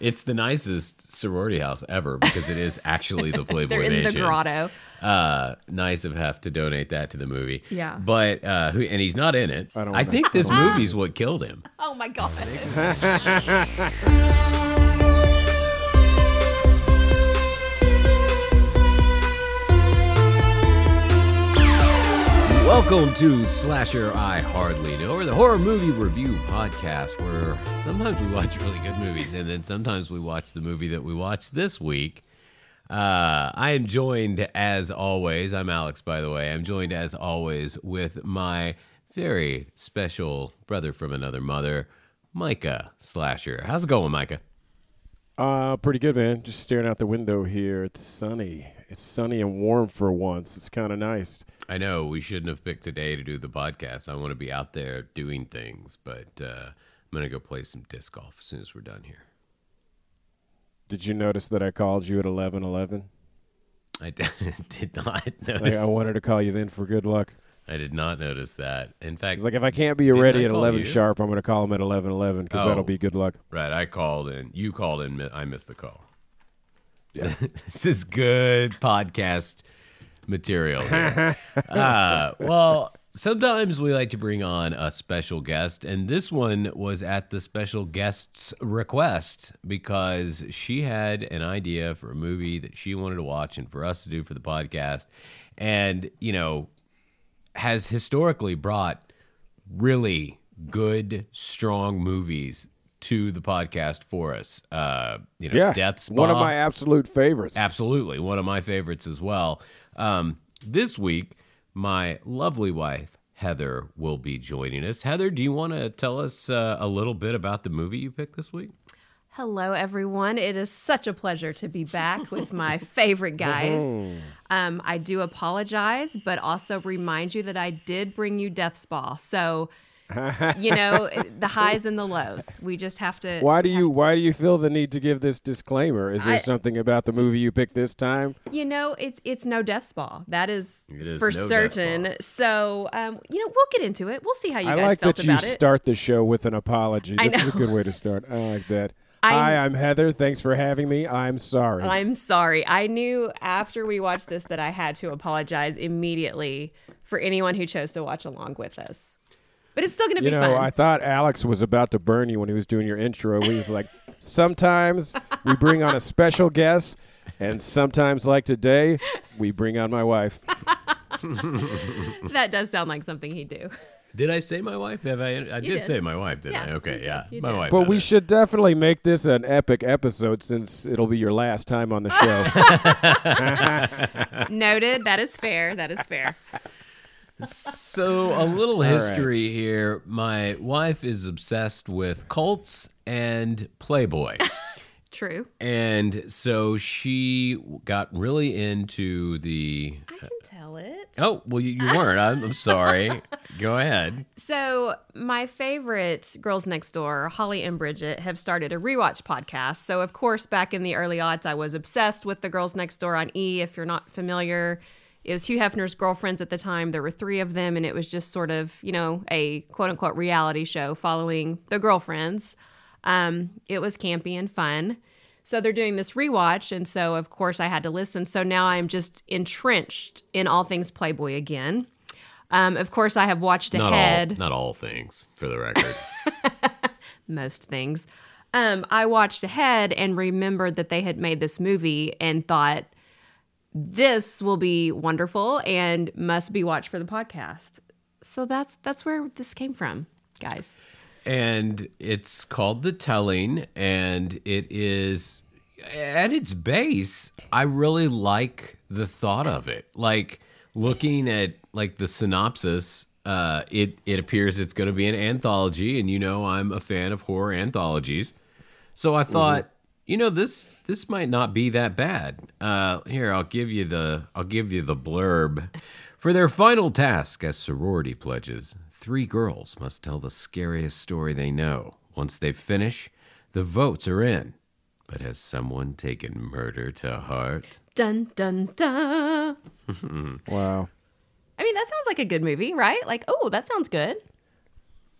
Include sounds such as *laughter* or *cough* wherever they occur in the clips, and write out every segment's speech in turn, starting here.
It's the nicest sorority house ever because it is actually the *laughs* Playboy They're in the grotto. Uh, nice of Hef to donate that to the movie. Yeah. But uh, who? And he's not in it. I don't I think this *laughs* movie's what killed him. Oh my god. *laughs* Welcome to Slasher I Hardly Know, or the horror movie review podcast, where sometimes we watch really good movies and then sometimes we watch the movie that we watched this week. Uh, I am joined, as always, I'm Alex, by the way. I'm joined, as always, with my very special brother from another mother, Micah Slasher. How's it going, Micah? Uh, pretty good, man. Just staring out the window here. It's sunny. It's sunny and warm for once. It's kind of nice. I know we shouldn't have picked a day to do the podcast. I want to be out there doing things, but uh, I'm going to go play some disc golf as soon as we're done here. Did you notice that I called you at eleven eleven? I d- *laughs* did not notice. Like I wanted to call you then for good luck. I did not notice that. In fact, It's like if I can't be ready at eleven you? sharp, I'm going to call him at eleven eleven because Oh. that'll be good luck. right, I called in. You called in. I missed the call. Yeah. *laughs* this is good podcast material. *laughs* Uh, well, sometimes we like to bring on a special guest, and this one was at the special guest's request because she had an idea for a movie that she wanted to watch and for us to do for the podcast. And, you know, has historically brought really good, strong movies to the podcast for us. Uh, you know, Yeah, Death Spa. one of my absolute favorites. Absolutely. One of my favorites as well. Um, this week, my lovely wife, Heather, will be joining us. Heather, do you want to tell us uh, a little bit about the movie you picked this week? Hello, everyone. It is such a pleasure to be back with my *laughs* favorite guys. Um, I do apologize, but also remind you that I did bring you Death Spa. So, *laughs* you know, the highs and the lows. We just have to. Why do you Why do you feel the need to give this disclaimer? Is there I- something about the movie you picked this time? You know, it's it's no Death Spa. That is, It is for no certain. So, um, you know, we'll get into it. We'll see how you I guys like felt that you about it. start the show with an apology. This is a good way to start. I like that. *laughs* I'm- Hi, I'm Heather. Thanks for having me. I'm sorry. I'm sorry. I knew after we watched this that I had to apologize immediately for anyone who chose to watch along with us. But it's still going to you be know, fun. I thought Alex was about to burn you when he was doing your intro. He was like, sometimes we bring on a special guest, and sometimes, like today, we bring on my wife. *laughs* that does sound like something he'd do. Did I say my wife? Have I? I did, did. say my wife, didn't Yeah, I? Okay, did. yeah, You my did. wife. But we Heather. should definitely make this an epic episode since it'll be your last time on the show. *laughs* Noted. That is fair. That is fair. *laughs* So, a little right. history here. My wife is obsessed with cults and Playboy. *laughs* True. and so she got really into the. I can tell it. Oh, well, you, you *laughs* weren't. I'm, I'm sorry. Go ahead. So, my favorite girls next door, Holly and Bridget, have started a rewatch podcast. So, of course, back in the early aughts, I was obsessed with the girls next door on E. If you're not familiar, it was Hugh Hefner's girlfriends at the time. There were three of them, and it was just sort of, you know, a quote unquote reality show following the girlfriends. Um, it was campy and fun. So they're doing this rewatch, and so of course I had to listen. So now I'm just entrenched in all things Playboy again. Um, of course, I have watched Not ahead all, not all things, for the record. *laughs* most things. Um, I watched ahead and remembered that they had made this movie and thought this will be wonderful and must be watched for the podcast. So that's that's where this came from, guys. and it's called The Telling, and it is at its base. I really like the thought of it. Like looking at like the synopsis, uh, it it appears it's going to be an anthology, and you know I'm a fan of horror anthologies, so I thought. You know this this might not be that bad. Uh, here I'll give you the I'll give you the blurb. For their final task as sorority pledges, three girls must tell the scariest story they know. Once they finish, the votes are in. But has someone taken murder to heart? Dun dun dun. *laughs* wow. I mean, that sounds like a good movie, right? Like, oh, that sounds good.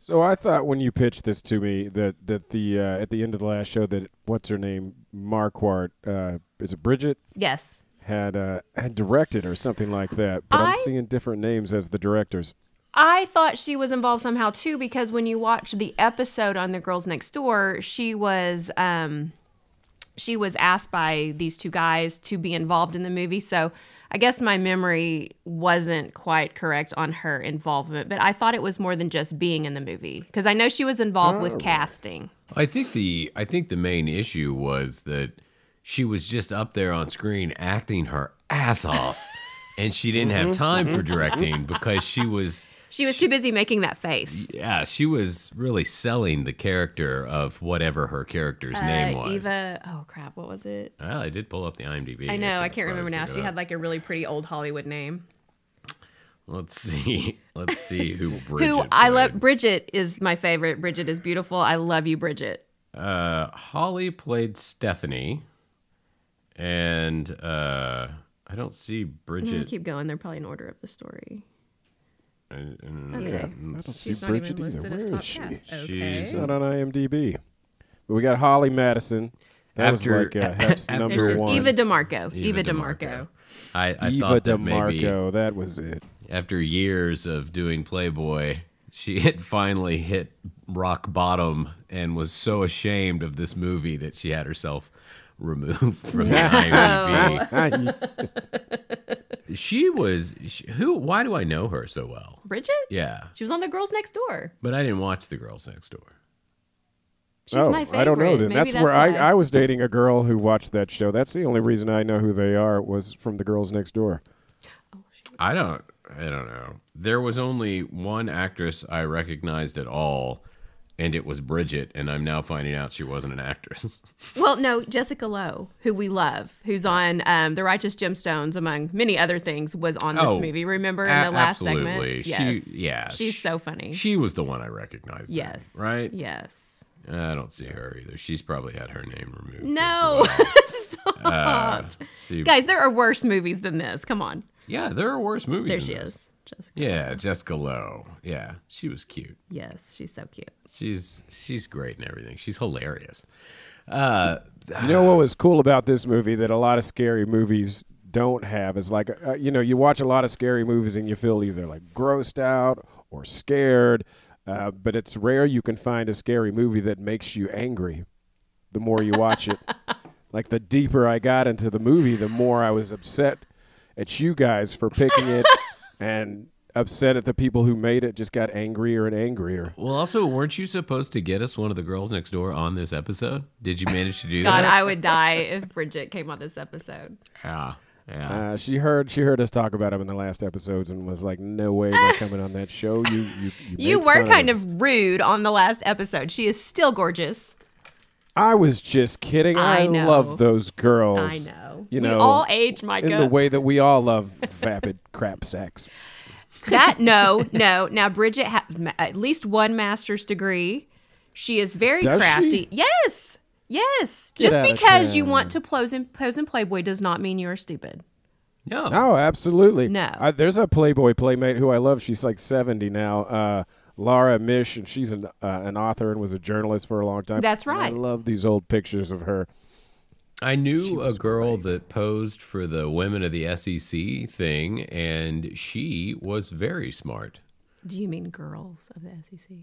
So I thought when you pitched this to me that that the uh, at the end of the last show that what's her name Marquardt uh, is it Bridget Yes. had uh, had directed or something like that. But I'm seeing different names as the directors. I thought she was involved somehow too because when you watch the episode on the girls next door, she was um she was asked by these two guys to be involved in the movie. So I guess my memory wasn't quite correct on her involvement, but I thought it was more than just being in the movie because I know she was involved with oh. casting. I think the I think the main issue was that she was just up there on screen acting her ass off, and she didn't have mm-hmm. time for mm-hmm. directing because she was She was too busy making that face. yeah she was really selling the character of whatever her character's name Uh, was. Eva, oh crap, what was it? Well, I did pull up the IMDb. I know, I could can't remember now. She had like a really pretty old Hollywood name. Let's see. *laughs* Let's see who *laughs* Bridget. Who I love. Bridget is my favorite. Bridget is beautiful. I love you, Bridget. Uh, Holly played Stephanie, and uh, I don't see Bridget. keep going. They're probably in order of the story. Okay. I don't see She's not Bridget even either. listed as Where top is she? Okay. She's She's not on IMDb. But we got Holly Madison. That After- was like uh, Hef's *laughs* after- number one. Eva DeMarco. Eva Eva, DeMarco. DeMarco. I, I Eva thought that maybe DeMarco. That was it. after years of doing Playboy, she had finally hit rock bottom and was so ashamed of this movie that she had herself removed *laughs* from *laughs* the IMDb. She was she, who? Why do I know her so well? Bridget. Yeah, She was on the Girls Next Door. but I didn't watch The Girls Next Door. She's oh, my favorite. I don't know. Then Maybe that's, where why. I, I was dating a girl who watched that show. That's the only reason I know who they are was from the girls next door. I don't. I don't know. There was only one actress I recognized at all, and it was Bridget. And I'm now finding out she wasn't an actress. *laughs* Well, no, Jessica Lowe, who we love, who's on um, The Righteous Gemstones, among many other things, was on this Oh, movie. Remember in the last absolutely. segment? She- Yes. yeah, She's sh- so funny. She was the one I recognized. then, yes. right. Yes. I don't see her either. She's probably had her name removed. No. well. *laughs* Stop. Uh, she- Guys, there are worse movies than this. Come on. yeah, there are worse movies. There she this. is. Jessica. Yeah, Jessica Lowe. Yeah, she was cute. Yes, she's so cute. She's she's great and everything. She's hilarious. Uh, You know what was cool about this movie that a lot of scary movies don't have is like uh, you know you watch a lot of scary movies and you feel either like grossed out or scared, uh, but it's rare you can find a scary movie that makes you angry. The more you watch it, *laughs* like the deeper I got into the movie, the more I was upset at you guys for picking it, *laughs* and upset at the people who made it. Just got angrier and angrier. well, also, weren't you supposed to get us one of the girls next door on this episode? Did you manage to do *laughs* God, that? I would die if Bridget came on this episode. yeah, yeah. Uh, she heard she heard us talk about him in the last episodes and was like, "No way am I coming on that show." You you you, *laughs* You were kind us." of rude on the last episode. She is still gorgeous. I was just kidding. I, I know. love those girls. I know. You we know, all age, Micah. in the way that we all love vapid *laughs* crap sex. That no, *laughs* no. Now Bridget has ma- at least one master's degree. She is very Does crafty. she? Yes, yes. Get Just because you want to pose in pose in Playboy does not mean you're stupid. no. Oh, absolutely. No. I, there's a Playboy playmate who I love. She's like 70 now. Uh, Laura Mish, and she's an uh, an author and was a journalist for a long time. That's And right. I love these old pictures of her. I knew a girl great. that posed for the Women of the SEC thing, and she was very smart. Do you mean girls of the SEC?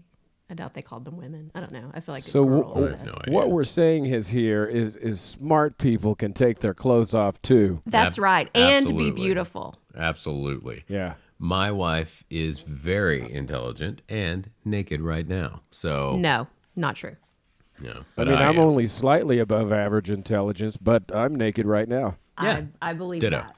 I doubt they called them women. I don't know. I feel like So w- girls. w- of the I no What we're saying is here is is smart people can take their clothes off too. That's Ab- right, and absolutely. be beautiful. Absolutely. Yeah. My wife is very intelligent and naked right now. So No, not true. No, I mean, I, I'm am. only slightly above average intelligence, but I'm naked right now. Yeah. I, I believe Ditto. that.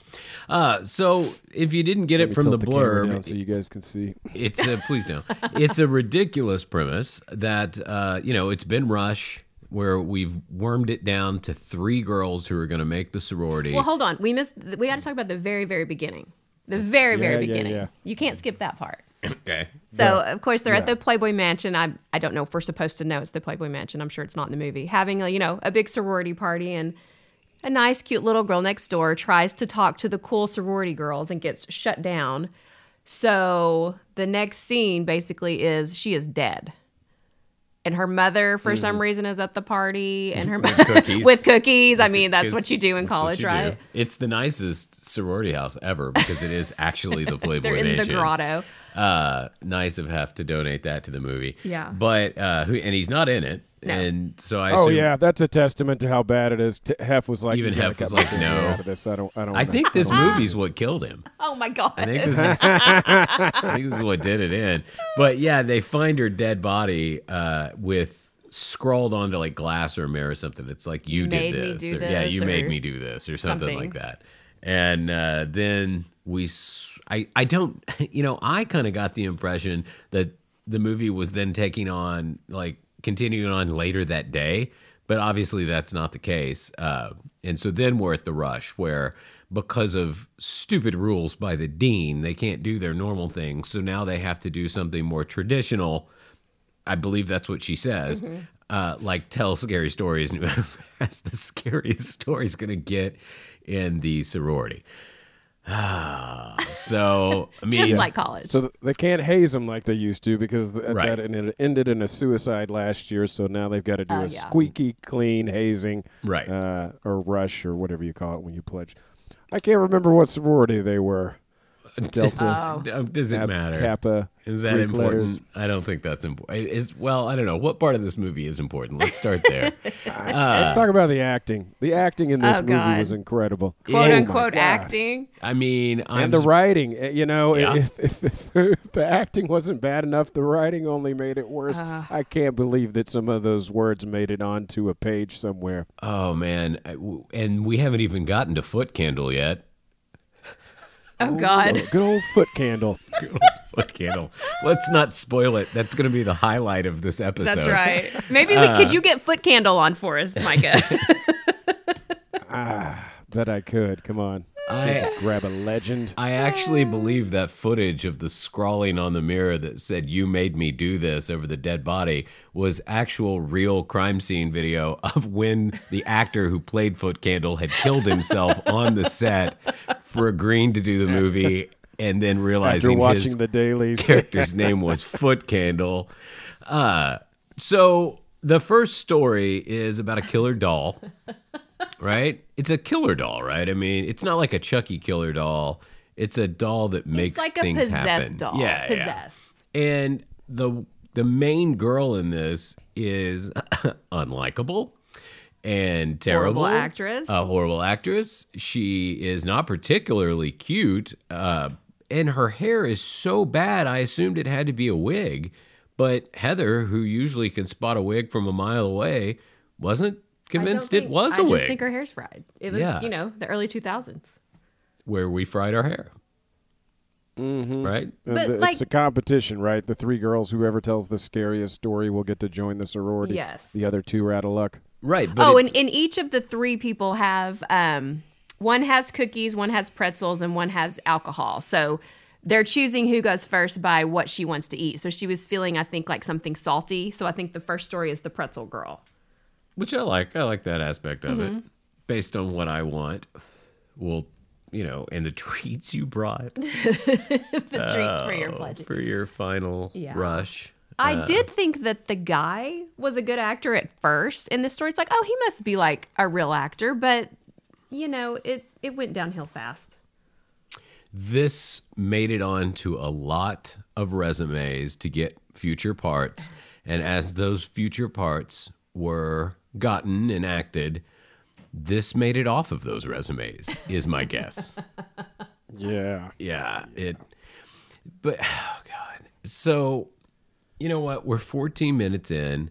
Uh, so if you didn't get Let it from the blurb, down so you guys can see. it's a please don't. *laughs* It's a ridiculous premise that uh, you know it's been Rush where we've wormed it down to three girls who are going to make the sorority. Well, hold on. We missed. We got to talk about the very, very beginning. The very, very Yeah, yeah, beginning. yeah. You can't skip that part. Okay. So, of course, they're at the Playboy Mansion. I I don't know if we're supposed to know it's the Playboy Mansion. I'm sure it's not in the movie. Having a you know a big sorority party and a nice, cute little girl next door tries to talk to the cool sorority girls and gets shut down. So the next scene basically is she is dead. And her mother, for some mm. reason, is at the party, and her With *laughs* cookies. with cookies. I mean, that's what you do in college, you do. right? It's the nicest sorority house ever because it is actually the *laughs* Playboy They're in the grotto. Uh, nice of Hef to donate that to the movie. Yeah. but uh, who and he's not in it, No. and so I Oh yeah, that's a testament to how bad it is. T- Hef was like, Even "You gotta Hef was like, no. out of this. I don't. I don't. I wanna- think this I don't movie's what killed him. Oh my god! I think this *laughs* is, *laughs* I think this is what did it in. But yeah, they find her dead body uh, with scrawled onto like glass or a mirror or something. It's like you Made did me this, do or, yeah, this, you made me do this, or something, something. like that. And uh, then we, s- I, I don't, *laughs* you know, I kind of got the impression that the movie was then taking on like continuing on later that day. But obviously, that's not the case. Uh, and so then we're at the rush where, because of stupid rules by the dean, they can't do their normal thing. So now they have to do something more traditional. I believe that's what she says. Uh, like tell scary stories, and *laughs* has the scariest story is going to get in the sorority. Ah, *sighs* so I mean, Just like college. So they can't haze them like they used to because th- Right. that and it ended in a suicide last year. So now they've got to do Oh, a yeah. squeaky clean hazing, Right. Uh, or rush or whatever you call it when you pledge. I can't remember what sorority they were. *laughs* Delta, Oh. does it Ab- matter? Kappa. Is that Greek important? letters. I don't think that's important. Is well, I don't know what part of this movie is important. Let's start there. *laughs* Let's talk about the acting. The acting in this Oh, movie God. was incredible. Quote oh, unquote God. acting. I mean, I'm and the s- writing. eh, You know, Yeah. if, if, *laughs* if the acting wasn't bad enough, the writing only made it worse. Uh. I can't believe that some of those words made it onto a page somewhere. Oh man, I- w- and we haven't even gotten to Foot Candle yet. Oh God. Oh, good old foot candle. *laughs* Good old Foot Candle. Let's not spoil it. That's going to be the highlight of this episode. That's right. Maybe we Uh. could you get foot candle on for us, Micah? *laughs* *laughs* Ah, that I could. Come on. I just grab a legend. I actually believe that footage of the scrawling on the mirror that said "You made me do this" over the dead body was actual real crime scene video of when the actor who played Foot Candle had killed himself *laughs* on the set for agreeing to do the movie and then After realizing watching his the dailies. character's *laughs* name was Foot Candle. Uh, so the first story is about a killer doll, *laughs* right? It's a killer doll, right? I mean, it's not like a Chucky killer doll. It's a doll that makes it's like a things possessed happen. doll. Yeah, yeah. possessed. And the the main girl in this is *laughs* unlikable and terrible Horrible actress. A horrible actress. She is not particularly cute, uh, and her hair is so bad. I assumed it had to be a wig, but Heather, who usually can spot a wig from a mile away, wasn't I don't convinced it was a I wig. I just think her hair's fried. It was, Yeah. you know, the early 2000s. where we fried our hair, mm-hmm. right? But, the- like- it's a competition, right? The three girls, whoever tells the scariest story, will get to join the sorority. Yes. The other two are out of luck. Right. But oh, and, and each of the three people have um, one has cookies, one has pretzels, and one has alcohol. So they're choosing who goes first by what she wants to eat. So she was feeling, I think, like something salty. So I think the first story is the pretzel girl. Which I like. I like that aspect of Mm-hmm. it, based on what I want. Well, you know, and the *laughs* treats you brought *laughs* The treats for your oh, pledge. for your final Yeah. rush. I Uh, did think that the guy was a good actor at first in this story. It's like, oh, he must be like a real actor, but you know, it it went downhill fast. This made it onto a lot of resumes to get future parts, *sighs* and as those future parts were gotten and acted, this made it off of those resumes. Is my guess. *laughs* Yeah. yeah it but *sighs* oh god so you know what we're 14 minutes in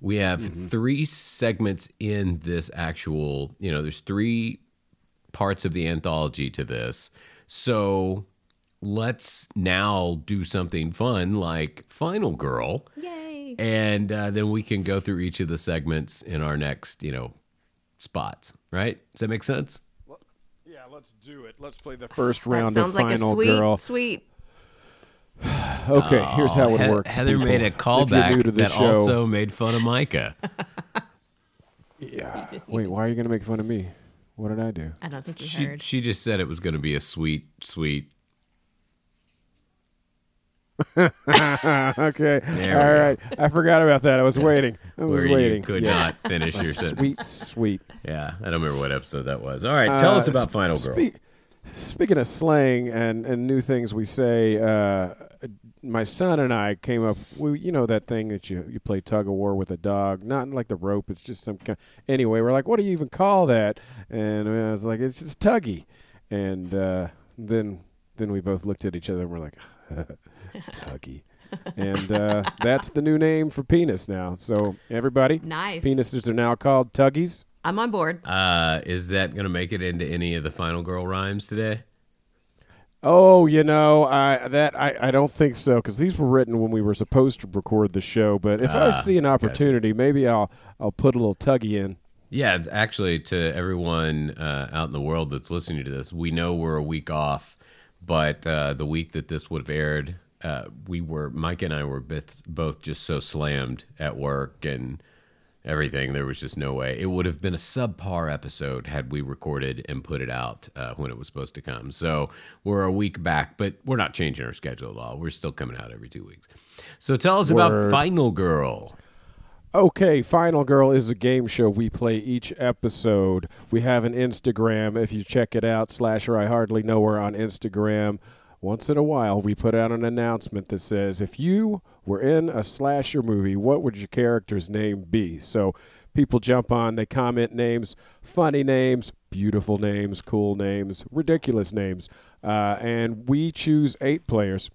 we have mm-hmm. three segments in this actual you know there's three parts of the anthology to this so let's now do something fun like final girl Yay. And uh, then we can go through each of the segments in our next you know spots right does that make sense Yeah, let's do it. Let's play the first That round sounds of like a sweet, Girl. sweet. *sighs* Okay, here's how it He- works. Heather people. made a If callback to the that show, also made fun of Micah. *laughs* Yeah. Wait, why are you going to make fun of me? What did I do? I don't think you She, heard. she just said it was going to be a sweet, sweet. *laughs* okay. All right. I forgot about that. I was waiting. I was Where you waiting. could Yes. not finish your sentence. Sweet, sweet. Yeah, I don't remember what episode that was. All right, tell Uh, us about Final Girl. spe- speaking of slang and, and new things we say, uh, my son and I came up. We, you know that thing that you you play tug of war with a dog, not like the rope. It's just some kind. Anyway, we're like, what do you even call that? And I was like, it's just tuggy. And uh, then then we both looked at each other and we're like, *laughs* tuggy. and uh, that's the new name for penis now. So everybody, Nice. penises are now called tuggies. I'm on board. Uh, is that going to make it into any of the Final Girl rhymes today? Oh, you know, I that I, I don't think so because these were written when we were supposed to record the show. But if I Ah, see an opportunity, maybe I'll I'll put a little tuggy in. Yeah, actually, to everyone uh, out in the world that's listening to this, we know we're a week off, but uh, the week that this would have aired, uh, we were Mike and I were both, both just so slammed at work and everything. There was just no way. It would have been a subpar episode had we recorded and put it out uh, when it was supposed to come. So we're a week back, but we're not changing our schedule at all. We're still coming out every two weeks. So tell us about Final Girl. Okay, Final Girl is a game show we play each episode. We have an Instagram. If you check it out, Slasher I Hardly Know Her on Instagram. Once in a while, we put out an announcement that says, if you were in a slasher movie, what would your character's name be? So people jump on, they comment names, funny names, beautiful names, cool names, ridiculous names. Uh, and we choose eight players.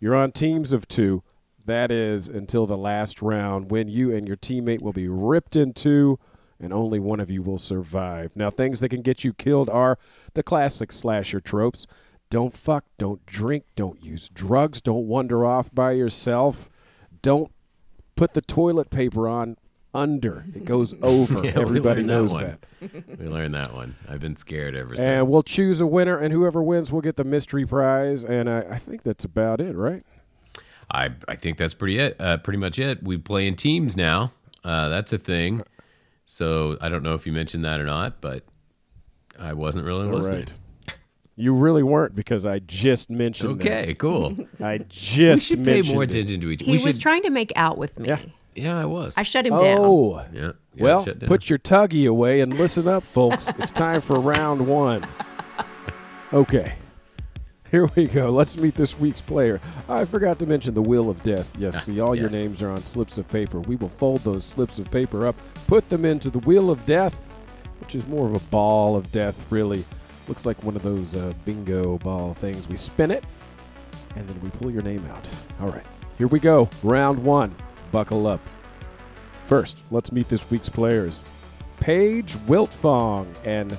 You're on teams of two. That is until the last round when you and your teammate will be ripped in two and only one of you will survive. Now, things that can get you killed are the classic slasher tropes. Don't fuck, don't drink, don't use drugs, don't wander off by yourself, don't put the toilet paper on under. It goes *laughs* over. Yeah, Everybody learned that knows that. *laughs* We learned that one. I've been scared ever since. And we'll choose a winner, and whoever wins will get the mystery prize. And I, I think that's about it, right? I I think that's pretty it. Uh, pretty much it. We play in teams now. Uh, that's a thing. So I don't know if you mentioned that or not, but I wasn't really All listening. right. You really weren't because I just mentioned that. Okay, cool. I *laughs* we just should pay more it. attention to each. He we was should, trying to make out with me. Yeah. Yeah, I was. I shut him down. Oh, yeah. yeah, well, shut down. put your tuggy away and listen up, folks. it's time for round one. *laughs* Okay. Here we go. Let's meet this week's player. I forgot to mention the Wheel of Death. Yes, see, all your names are on slips of paper. We will fold those slips of paper up, put them into the Wheel of Death, which is more of a ball of death, really. Looks like one of those uh, bingo ball things. We spin it, and then we pull your name out. All right, here we go. Round one. Buckle up. First, let's meet this week's players Paige Wiltfong and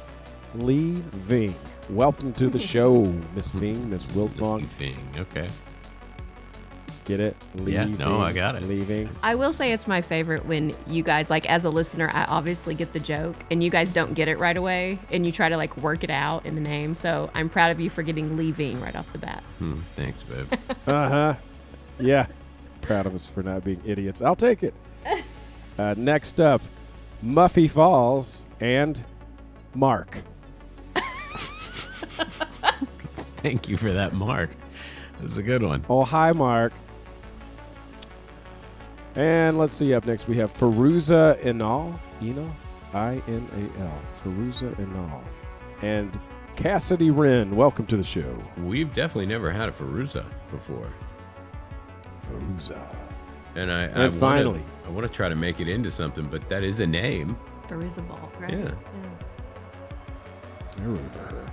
Lee Ving. Welcome to the *laughs* show, Miss Ving, Miss Wiltfong. Thing. Okay. Get it? Lee Yeah, no, I got it. Leaving. I will say it's my favorite when you guys, like, as a listener, I obviously get the joke and you guys don't get it right away and you try to, like, work it out in the name. So I'm proud of you for getting leaving right off the bat. Hmm, thanks, babe. *laughs* Uh huh. Yeah. Proud of us for not being idiots. I'll take it. *laughs* Uh, next up, Muffy Falls and Mark. Thank you for that, Mark. That's a good one. Oh, hi, Mark. And let's see, up next we have Feruza Inal. Inal? I N A L. Feruza Inal. And Cassidy Wren. Welcome to the show. We've definitely never had a Feruza before. Feruza. And I, And I finally- wanna, I want to try to make it into something, but that is a name. Veruza Ball, right? Yeah. I remember her.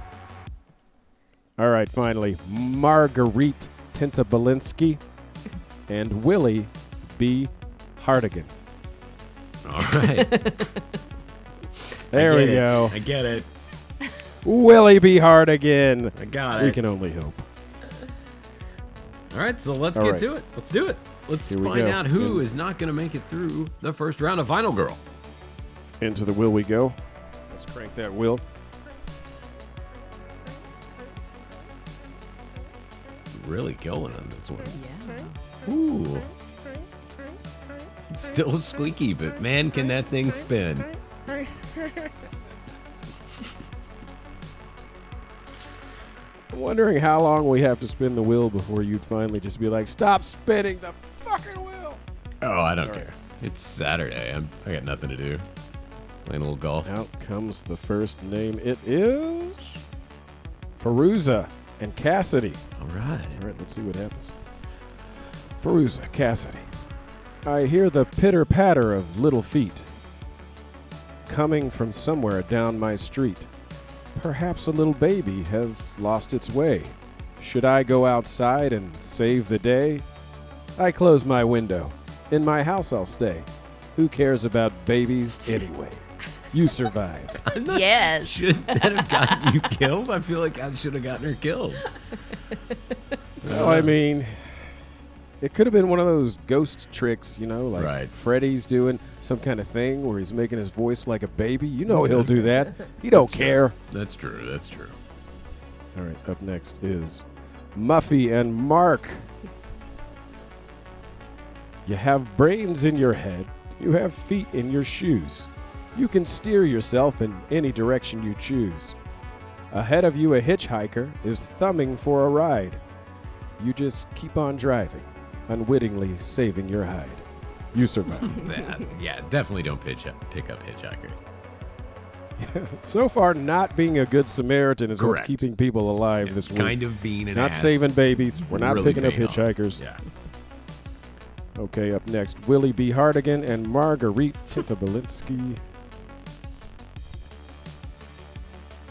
All right, finally, Marguerite Tintabalinsky and Willie B. Hardigan. All right. *laughs* There we it. go. I get it. Willie B. Hardigan. I got it. We can only hope. All right, so let's All get right. to it. Let's do it. Let's Here find go. out who And- is not going to make it through the first round of Final Girl. Into the wheel we go. Let's crank that wheel. Really going on this one. Yeah. Ooh. It's *laughs* Still squeaky, but man, can that thing spin. I'm wondering how long we have to spin the wheel before you'd finally just be like, stop spinning the fucking wheel. Oh, I don't care. It's Saturday. I'm, I got nothing to do. Playing a little golf. Out comes the first name. It is Feruza and Cassidy. All right. All right, let's see what happens. Feruza, Cassidy. I hear the pitter patter of little feet coming from somewhere down my street. Perhaps a little baby has lost its way. Should I go outside and save the day? I close my window. In my house I'll stay. Who cares about babies anyway? You survived. *laughs* Yes. Should that have gotten you killed? I feel like I should have gotten her killed. Well, I mean, it could have been one of those ghost tricks, you know, like Right. Freddy's doing some kind of thing where he's making his voice like a baby. You know he'll do *laughs* that. He don't care. That's true. That's true. All right, up next is Muffy and Mark. You have brains in your head. You have feet in your shoes. You can steer yourself in any direction you choose. Ahead of you, a hitchhiker is thumbing for a ride. You just keep on driving, unwittingly saving your hide. You survive. *laughs* That, yeah, definitely don't pitch up, pick up hitchhikers. *laughs* so far, not being a good Samaritan is what's keeping people alive Yeah, this week. kind of being an not ass. saving babies. We're not really picking up hitchhikers. Yeah. Okay, up next, Willie B. Hardigan and Marguerite Tintabalinsky.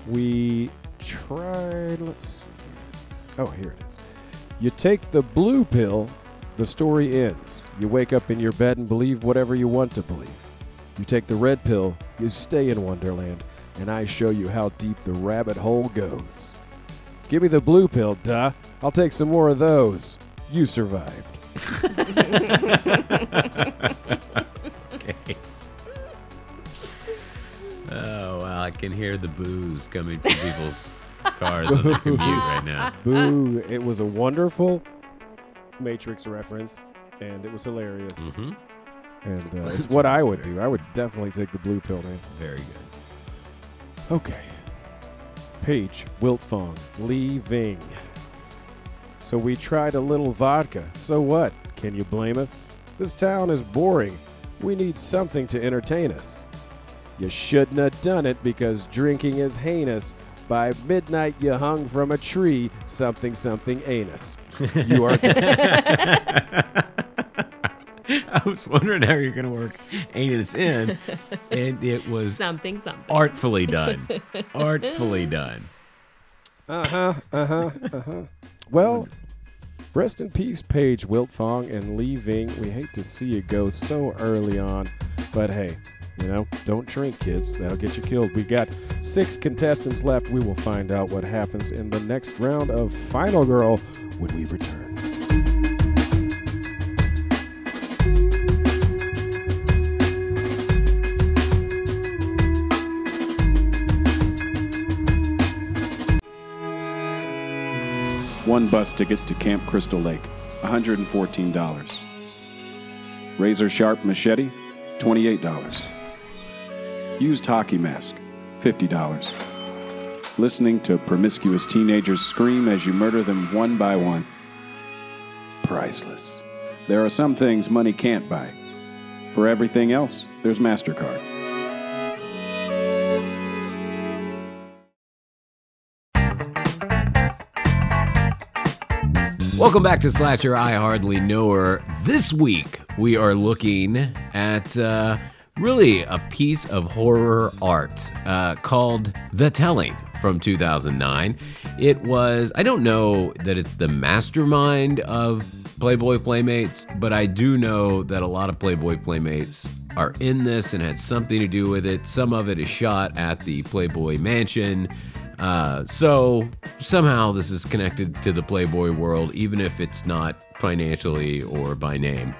We tried, let's see. Oh, here it is. You take the blue pill, the story ends. You wake up in your bed and believe whatever you want to believe. You take the red pill, you stay in Wonderland, and I show you how deep the rabbit hole goes. Give me the blue pill, duh. I'll take some more of those. You survived. Okay. *laughs* Oh wow, I can hear the booze coming from people's cars on their commute right now. Boo! It was a wonderful Matrix reference, and it was hilarious. hmm And uh, *laughs* it's what I would do. I would definitely take the blue pill, man. Very good. Okay. Paige, Wiltfong, Lee Ving. So we tried a little vodka. So what? Can you blame us? This town is boring. We need something to entertain us. You shouldn't have done it because drinking is heinous. By midnight, you hung from a tree, something, something anus. You are. *laughs* *laughs* I was wondering how you're gonna work anus in, and it was Something, something. artfully done. *laughs* Artfully done. Uh huh. Uh huh. Uh huh. Well, rest in peace, Paige Wiltfong and Lee Ving. We hate to see you go so early on, but hey, you know, don't drink, kids. That'll get you killed. We've got six contestants left. We will find out what happens in the next round of Final Girl when we return. One bus ticket to Camp Crystal Lake, $114. Razor sharp machete, $28. Used hockey mask, $50. Listening to promiscuous teenagers scream as you murder them one by one. Priceless. There are some things money can't buy. For everything else, there's MasterCard. Welcome back to Slasher I Hardly Know Her. This week we are looking at uh, really a piece of horror art uh, called The Telling from 2009. It was, I don't know that it's the mastermind of Playboy Playmates, but I do know that a lot of Playboy Playmates are in this and had something to do with it. Some of it is shot at the Playboy Mansion. Uh, so somehow this is connected to the Playboy world, even if it's not financially or by name.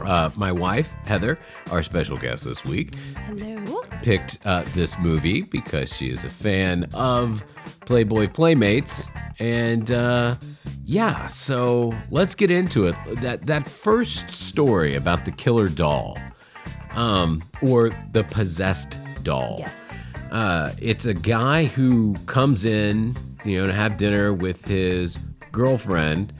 Uh, my wife, Heather, our special guest this week, Hello. picked uh, this movie because she is a fan of Playboy Playmates. And uh, yeah, so let's get into it. That, that first story about the killer doll, um, or the possessed doll. Yes. Uh, it's a guy who comes in you know, to have dinner with his girlfriend,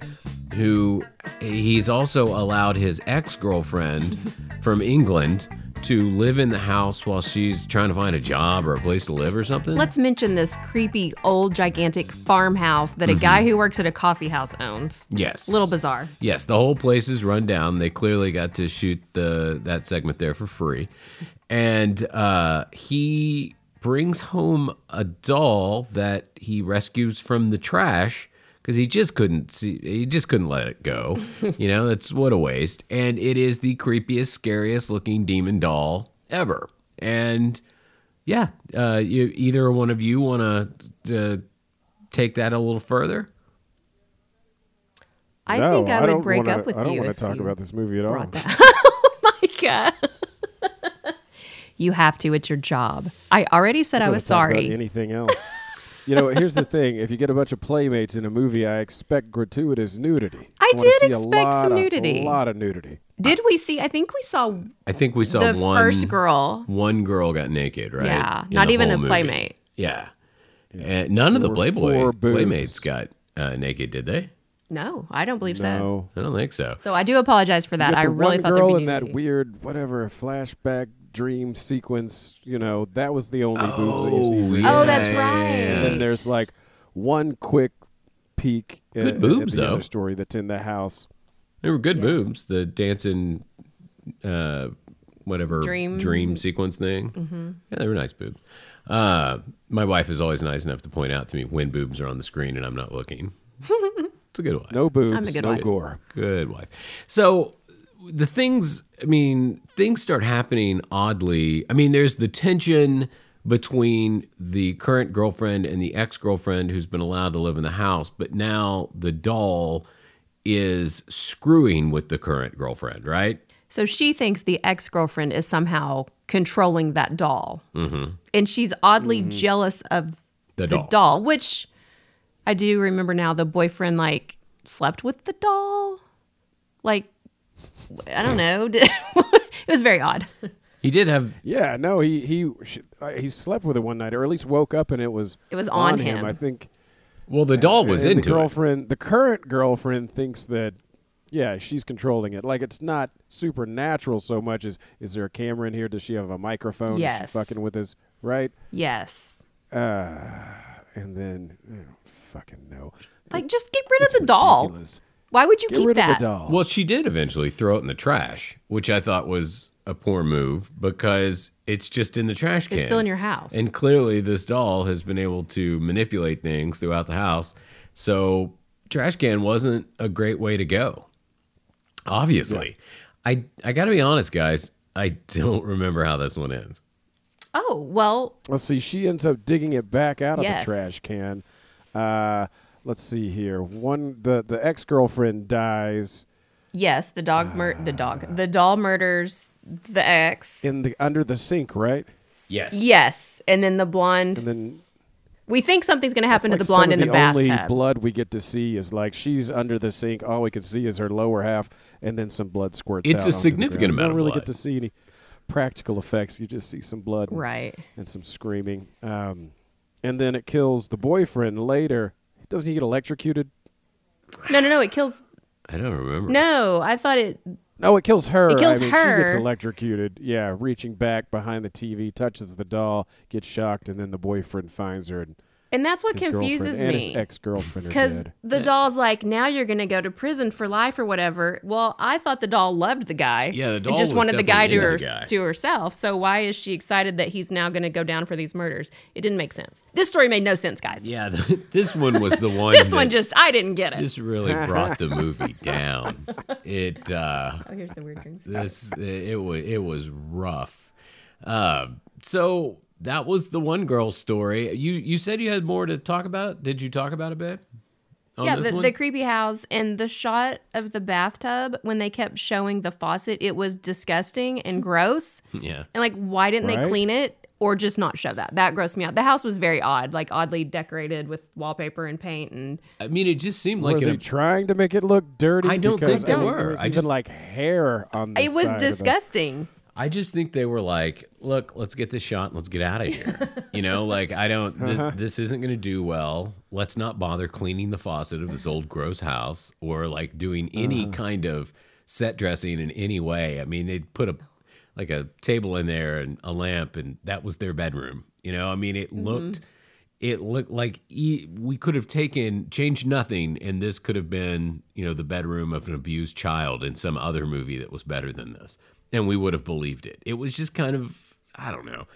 who he's also allowed his ex girlfriend from England to live in the house while she's trying to find a job or a place to live or something. Let's mention this creepy old gigantic farmhouse that a guy who works at a coffee house owns. yes. Little bizarre. Yes, the whole place is run down. They clearly got to shoot the that segment there for free, and uh, he brings home a doll that he rescues from the trash because he just couldn't see. He just couldn't let it go. *laughs* you know, that's what a waste. And it is the creepiest, scariest looking demon doll ever. And yeah, uh, you, either one of you want to uh, take that a little further? I no, think I, would break wanna, up with you. I don't want to talk about this movie at all. *laughs* oh my god! *laughs* you have to. It's your job. I already said I Don't was talk about sorry. Anything else? You know, here's the thing: if you get a bunch of playmates in a movie, I expect gratuitous nudity. I wanna did see a expect some lot of- nudity. A lot of nudity. Did we see? I think we saw I think we saw the one first girl. one girl got naked, right? Yeah, In not the even a movie. playmate. Yeah. And none of the There were Playboy playmates got uh, naked, did they? No, I don't believe so. I don't think so. So I do apologize for that. I really thought girl there'd in be that weird whatever flashback dream sequence. You know, that was the only boobs that Oh, you see. yeah. Oh, that's right. yeah, yeah. And then there's like one quick peek Good at, boobs, at the though. other story that's in the house. They were good boobs. The dancing, uh, whatever Dream. dream sequence thing. Mm-hmm. Yeah, they were nice boobs. Uh, my wife is always nice enough to point out to me when boobs are on the screen and I'm not looking. *laughs* it's a good wife. No boobs, I'm a good no wife. gore. Good wife. So the things, I mean, things start happening oddly. I mean, there's the tension between the current girlfriend and the ex girlfriend who's been allowed to live in the house, but now the doll is screwing with the current girlfriend, right? So she thinks the ex girlfriend is somehow controlling that doll. Mm-hmm. And she's oddly jealous of The the doll. doll. which I do remember now the boyfriend like slept with the doll. Like, I don't know. *laughs* it was very odd. He did have Yeah, no, he he uh, he slept with her one night, or at least woke up and it was It was on him. him. I think well, the doll was and into the it. girlfriend. The current girlfriend thinks that yeah, she's controlling it. Like it's not supernatural so much as is there a camera in here? Does she have a microphone? Is she Yes. fucking with us, right? Yes. Uh, And then I don't fucking no. Like, just get rid of the doll. Ridiculous. Why would you Get keep rid that? of the doll. Well, she did eventually throw it in the trash, which I thought was a poor move because it's just in the trash can. It's still in your house. And clearly, this doll has been able to manipulate things throughout the house. So, trash can wasn't a great way to go. Obviously, I I got to be honest, guys. I don't remember how this one ends. oh, well, Let's see. She ends up digging it back out of Yes. the trash can. Uh, let's see here. One the the ex girlfriend dies yes, the dog mur- the dog. The doll murders the ex. in the under the sink, right? Yes. yes. And then the blonde And then we think something's going to happen It's to the blonde some in of the, Only blood we get to see is like she's under the sink. All we can see is her lower half, and then some blood squirts. It's out a onto significant ground. amount You don't really blood. get to see any practical effects. You just see some blood, and- right. and some screaming. Um, and then it kills the boyfriend later. Doesn't he get electrocuted? No, no, no. It kills. I don't remember. No, I thought it. No, it kills her. It kills I mean, She gets electrocuted. Yeah, reaching back behind the TV, touches the doll, gets shocked, and then the boyfriend finds her. And And that's what his confuses girlfriend and me. his ex-girlfriend Because dead. the doll's like, now you're going to go to prison for life or whatever. Well, I thought the doll loved the guy. Yeah, the doll and just was wanted the guy to, definitely her, into the guy. to herself. So why is she excited that he's now going to go down for these murders? It didn't make sense. This story made no sense, guys. Yeah, *laughs* this one was the one. This that- one just, I didn't get it. This really brought the movie *laughs* down. It. uh oh, here's the weird drinks. this it was it was rough. Uh, so that was the one girl's story. You you said you had more to talk about. Did you talk about it, babe? On yeah, the, the creepy house and the shot of the bathtub when they kept showing the faucet, it was disgusting and *laughs* gross. yeah. And like, why didn't they clean it or just not show that? That grossed me out. The house was very odd, like oddly decorated with wallpaper and paint. And I mean, it just seemed Were like they an, trying to make it look dirty? I don't think they were. There was I even just- like hair on the it was side of the- disgusting. I just think they were like, look, let's get this shot and let's get out of here. you know, *laughs* like I don't, th- uh-huh. this isn't going to do well. Let's not bother cleaning the faucet of this old gross house or like doing any uh-huh. kind of set dressing in any way. I mean, they'd put a like a table in there and a lamp, and that was their bedroom. You know, I mean, it mm-hmm. looked. It looked like e- we could have taken changed nothing, and this could have been, you know, the bedroom of an abused child in some other movie that was better than this, and we would have believed it. It was just kind of, I don't know.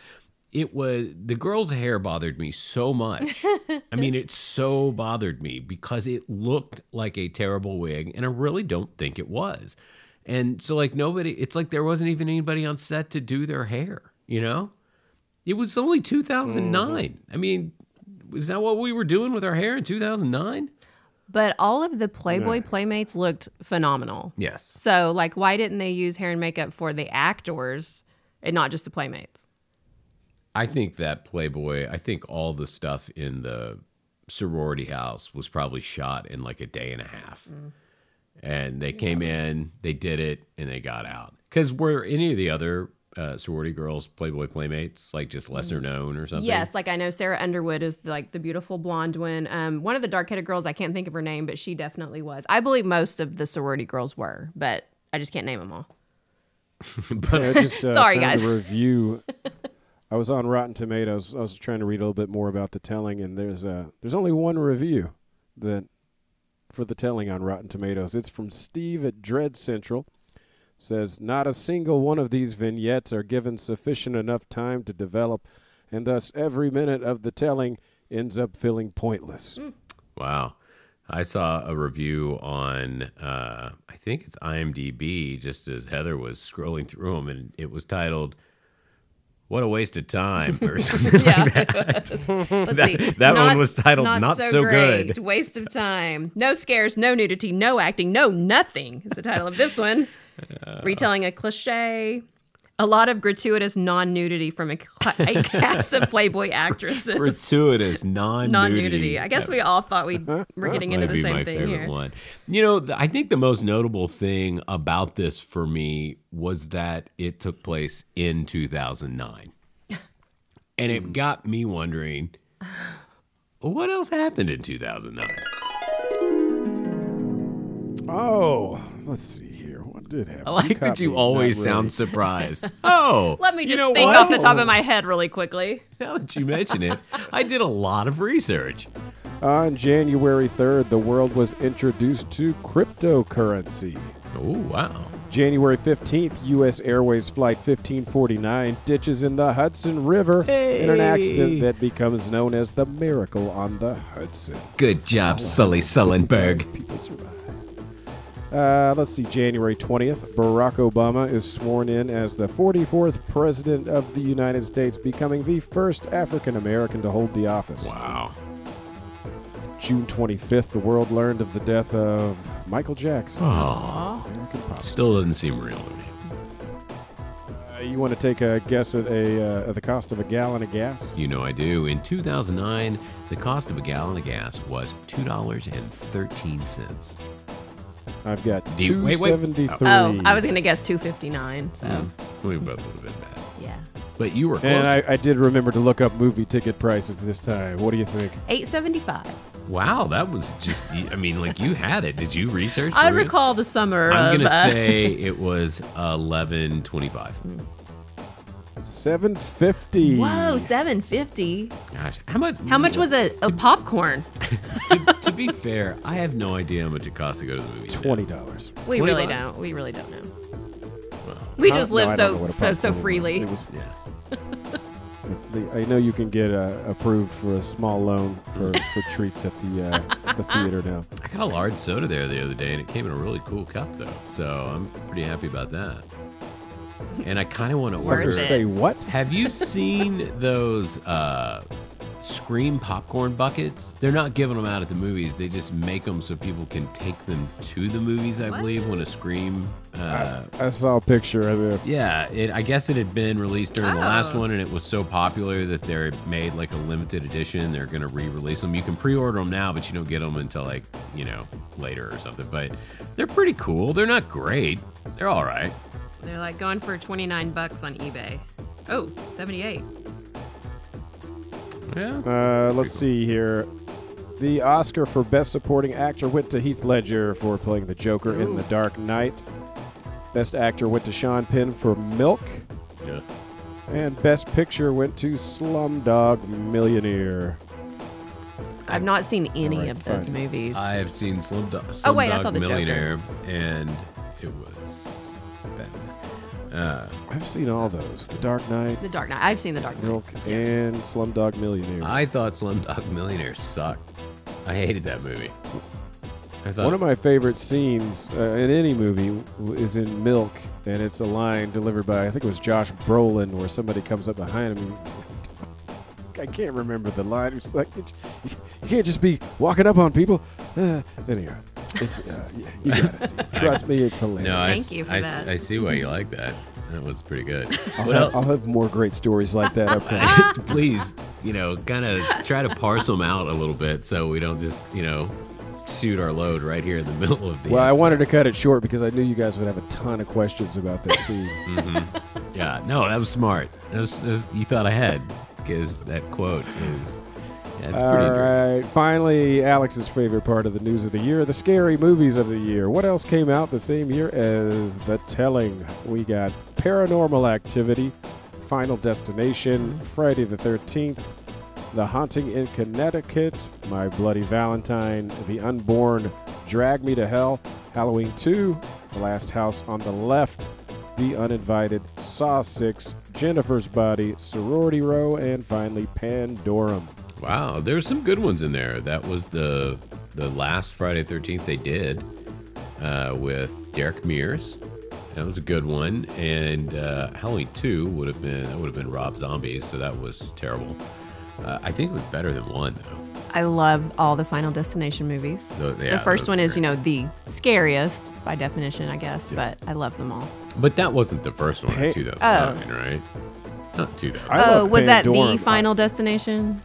It was the girl's hair bothered me so much. *laughs* I mean, it so bothered me because it looked like a terrible wig, and I really don't think it was. And so, like, nobody, it's like there wasn't even anybody on set to do their hair, you know? It was only 2009. Mm-hmm. I mean, is that what we were doing with our hair in 2009? But all of the Playboy playmates looked phenomenal. Yes. So, like, why didn't they use hair and makeup for the actors and not just the playmates? I think that Playboy, I think all the stuff in the sorority house was probably shot in like a day and a half. Mm. And they came in, they did it, and they got out. Because were any of the other uh, sorority girls Playboy playmates like just lesser known or something? Yes, like I know Sara Underwood is like the beautiful blonde one. Um, one of the dark headed girls, I can't think of her name, but she definitely was. I believe most of the sorority girls were, but I just can't name them all. *laughs* Yeah, I just, uh, Sorry, guys. A *laughs* review. I was on Rotten Tomatoes. I was trying to read a little bit more about the telling, and there's uh, there's only one review that for the telling on Rotten Tomatoes. It's from Steve at Dread Central. Says not a single one of these vignettes are given sufficient enough time to develop, and thus every minute of the telling ends up feeling pointless. Wow. I saw a review on, uh, I think it's IMDb, just as Heather was scrolling through them, and it was titled, What a Waste of Time, or *laughs* something Yeah. like that. *laughs* Let's *laughs* That- see. that one was titled Not So great. Good. Waste of time. No scares, no nudity, no acting, no nothing is the title of this one. Retelling a cliche. A lot of gratuitous non nudity from a, a *laughs* cast of Playboy actresses. Gratuitous non non nudity. I guess we all thought we were getting into the be my same thing favorite here. one. You know, th- I think the most notable thing about this for me was that it took place in 2009. *laughs* And Hmm. it got me wondering what else happened in 2009? Oh, let's see here. What did happen? I like caught that you always not sound surprised. *laughs* Oh, Let me just you just know think what? off the top of my head really quickly. Now that you mention it, I did a lot of research. On January 3rd, the world was introduced to cryptocurrency. Oh, wow. January 15th, U.S. Airways Flight 1549 ditches in the Hudson River in an accident that becomes known as the Miracle on the Hudson. Good job, Sully Sullenberg. People survive. Uh, let's see, January 20th, Barack Obama is sworn in as the 44th President of the United States, becoming the first African American to hold the office. Wow. June 25th, the world learned of the death of Michael Jackson. Pop still doesn't seem real to me. Uh, you want to take a guess at a uh, at the cost of a gallon of gas? You know I do. In 2009, the cost of a gallon of gas was $2.13. I've got Do you- two wait, wait. seventy three. Oh, I was going to guess 259. So, Mm. We both would have been bad. yeah. But you were close. And I, I did remember to look up movie ticket prices this time. What do you think? 875. wow, that was just, I mean, like you had it. Did you research? I for it? recall the summer I'm of. going to uh, say *laughs* it was 1125. Seven fifty. Whoa, 750. Gosh, how much? How much was a, a popcorn? *laughs* to, to be fair, I have no idea how much it costs to go to the movies. now. Twenty dollars. We really bucks? don't. We really don't know. Well, We just live I don't so know what a so, so popcorn was. freely. It was, yeah. I know you can get uh, approved for a small loan for, for treats at the uh, the theater now. *laughs* I got a large soda there the other day, and it came in a really cool cup, though. So I'm pretty happy about that. And I kind of want to order. Say what? Have you seen those uh, Scream popcorn buckets? They're not giving them out at the movies. They just make them so people can take them to the movies. I What? believe when a Scream. Uh, I saw a picture of this. yeah, it, I guess it had been released during the last Oh. one, and it was so popular that they're made like a limited edition. They're going to re-release them. You can pre-order them now, but you don't get them until like you know later or something. But they're pretty cool. They're not great. They're all right. They're like going for 29 bucks on eBay. Oh, 78. Yeah. Uh, let's see here. The Oscar for Best Supporting Actor went to Heath Ledger for playing the Joker in The Dark Knight. Best Actor went to Sean Penn for Milk. yeah. And Best Picture went to Slumdog Millionaire. I've not seen any Alright, of those fine. movies. I have seen Slumdog, Oh, wait, I saw The Joker. Millionaire, and it was bad. Uh, I've seen all those. The Dark Knight, the Dark Knight. I've seen The Dark Knight. Milk, and Slumdog Millionaire. I thought Slumdog Millionaire sucked. I hated that movie. I thought One of my favorite scenes uh, in any movie is in Milk, and it's a line delivered by I think it was Josh Brolin, where somebody comes up behind him. *laughs* I can't remember the line. It's like *laughs* you can't just be walking up on people. Uh, anyhow, it's uh, *laughs* you, you gotta see. it. Trust me, it's hilarious. no, I, Thank you for I s- that. I see why you like that. That was pretty good. I'll, What have. I'll have more great stories like that up *laughs* front. *laughs* Please, you know, kind of try to parse them out a little bit so we don't just, you know, shoot our load right here in the middle of the. well, I wanted to cut it short because I knew you guys would have a ton of questions about that scene. Yeah, no, that was smart. That was, that was- you thought ahead because that quote is. Yeah, All right. Finally, Alex's favorite part of the news of the year the scary movies of the year. What else came out the same year as The Telling? We got Paranormal Activity, Final Destination, Friday the 13th, The Haunting in Connecticut, My Bloody Valentine, The Unborn, Drag Me to Hell, Halloween 2, The Last House on the Left, The Uninvited, Saw 6, Jennifer's Body, Sorority Row, and finally Pandorum. Wow, there's some good ones in there. That was the the last Friday Thirteenth they did uh, with Derek Mears. That was a good one. And uh, Halloween Two would have been that would have been Rob Zombie, so that was terrible. Uh, I think it was better than one though. I love all the Final Destination movies. Tho- yeah, the first one are is, you know, the scariest by definition, I guess, but I love them all. But that wasn't the first one Hey- in 2009, right? Not 2000. I oh, love was that the Final Destination?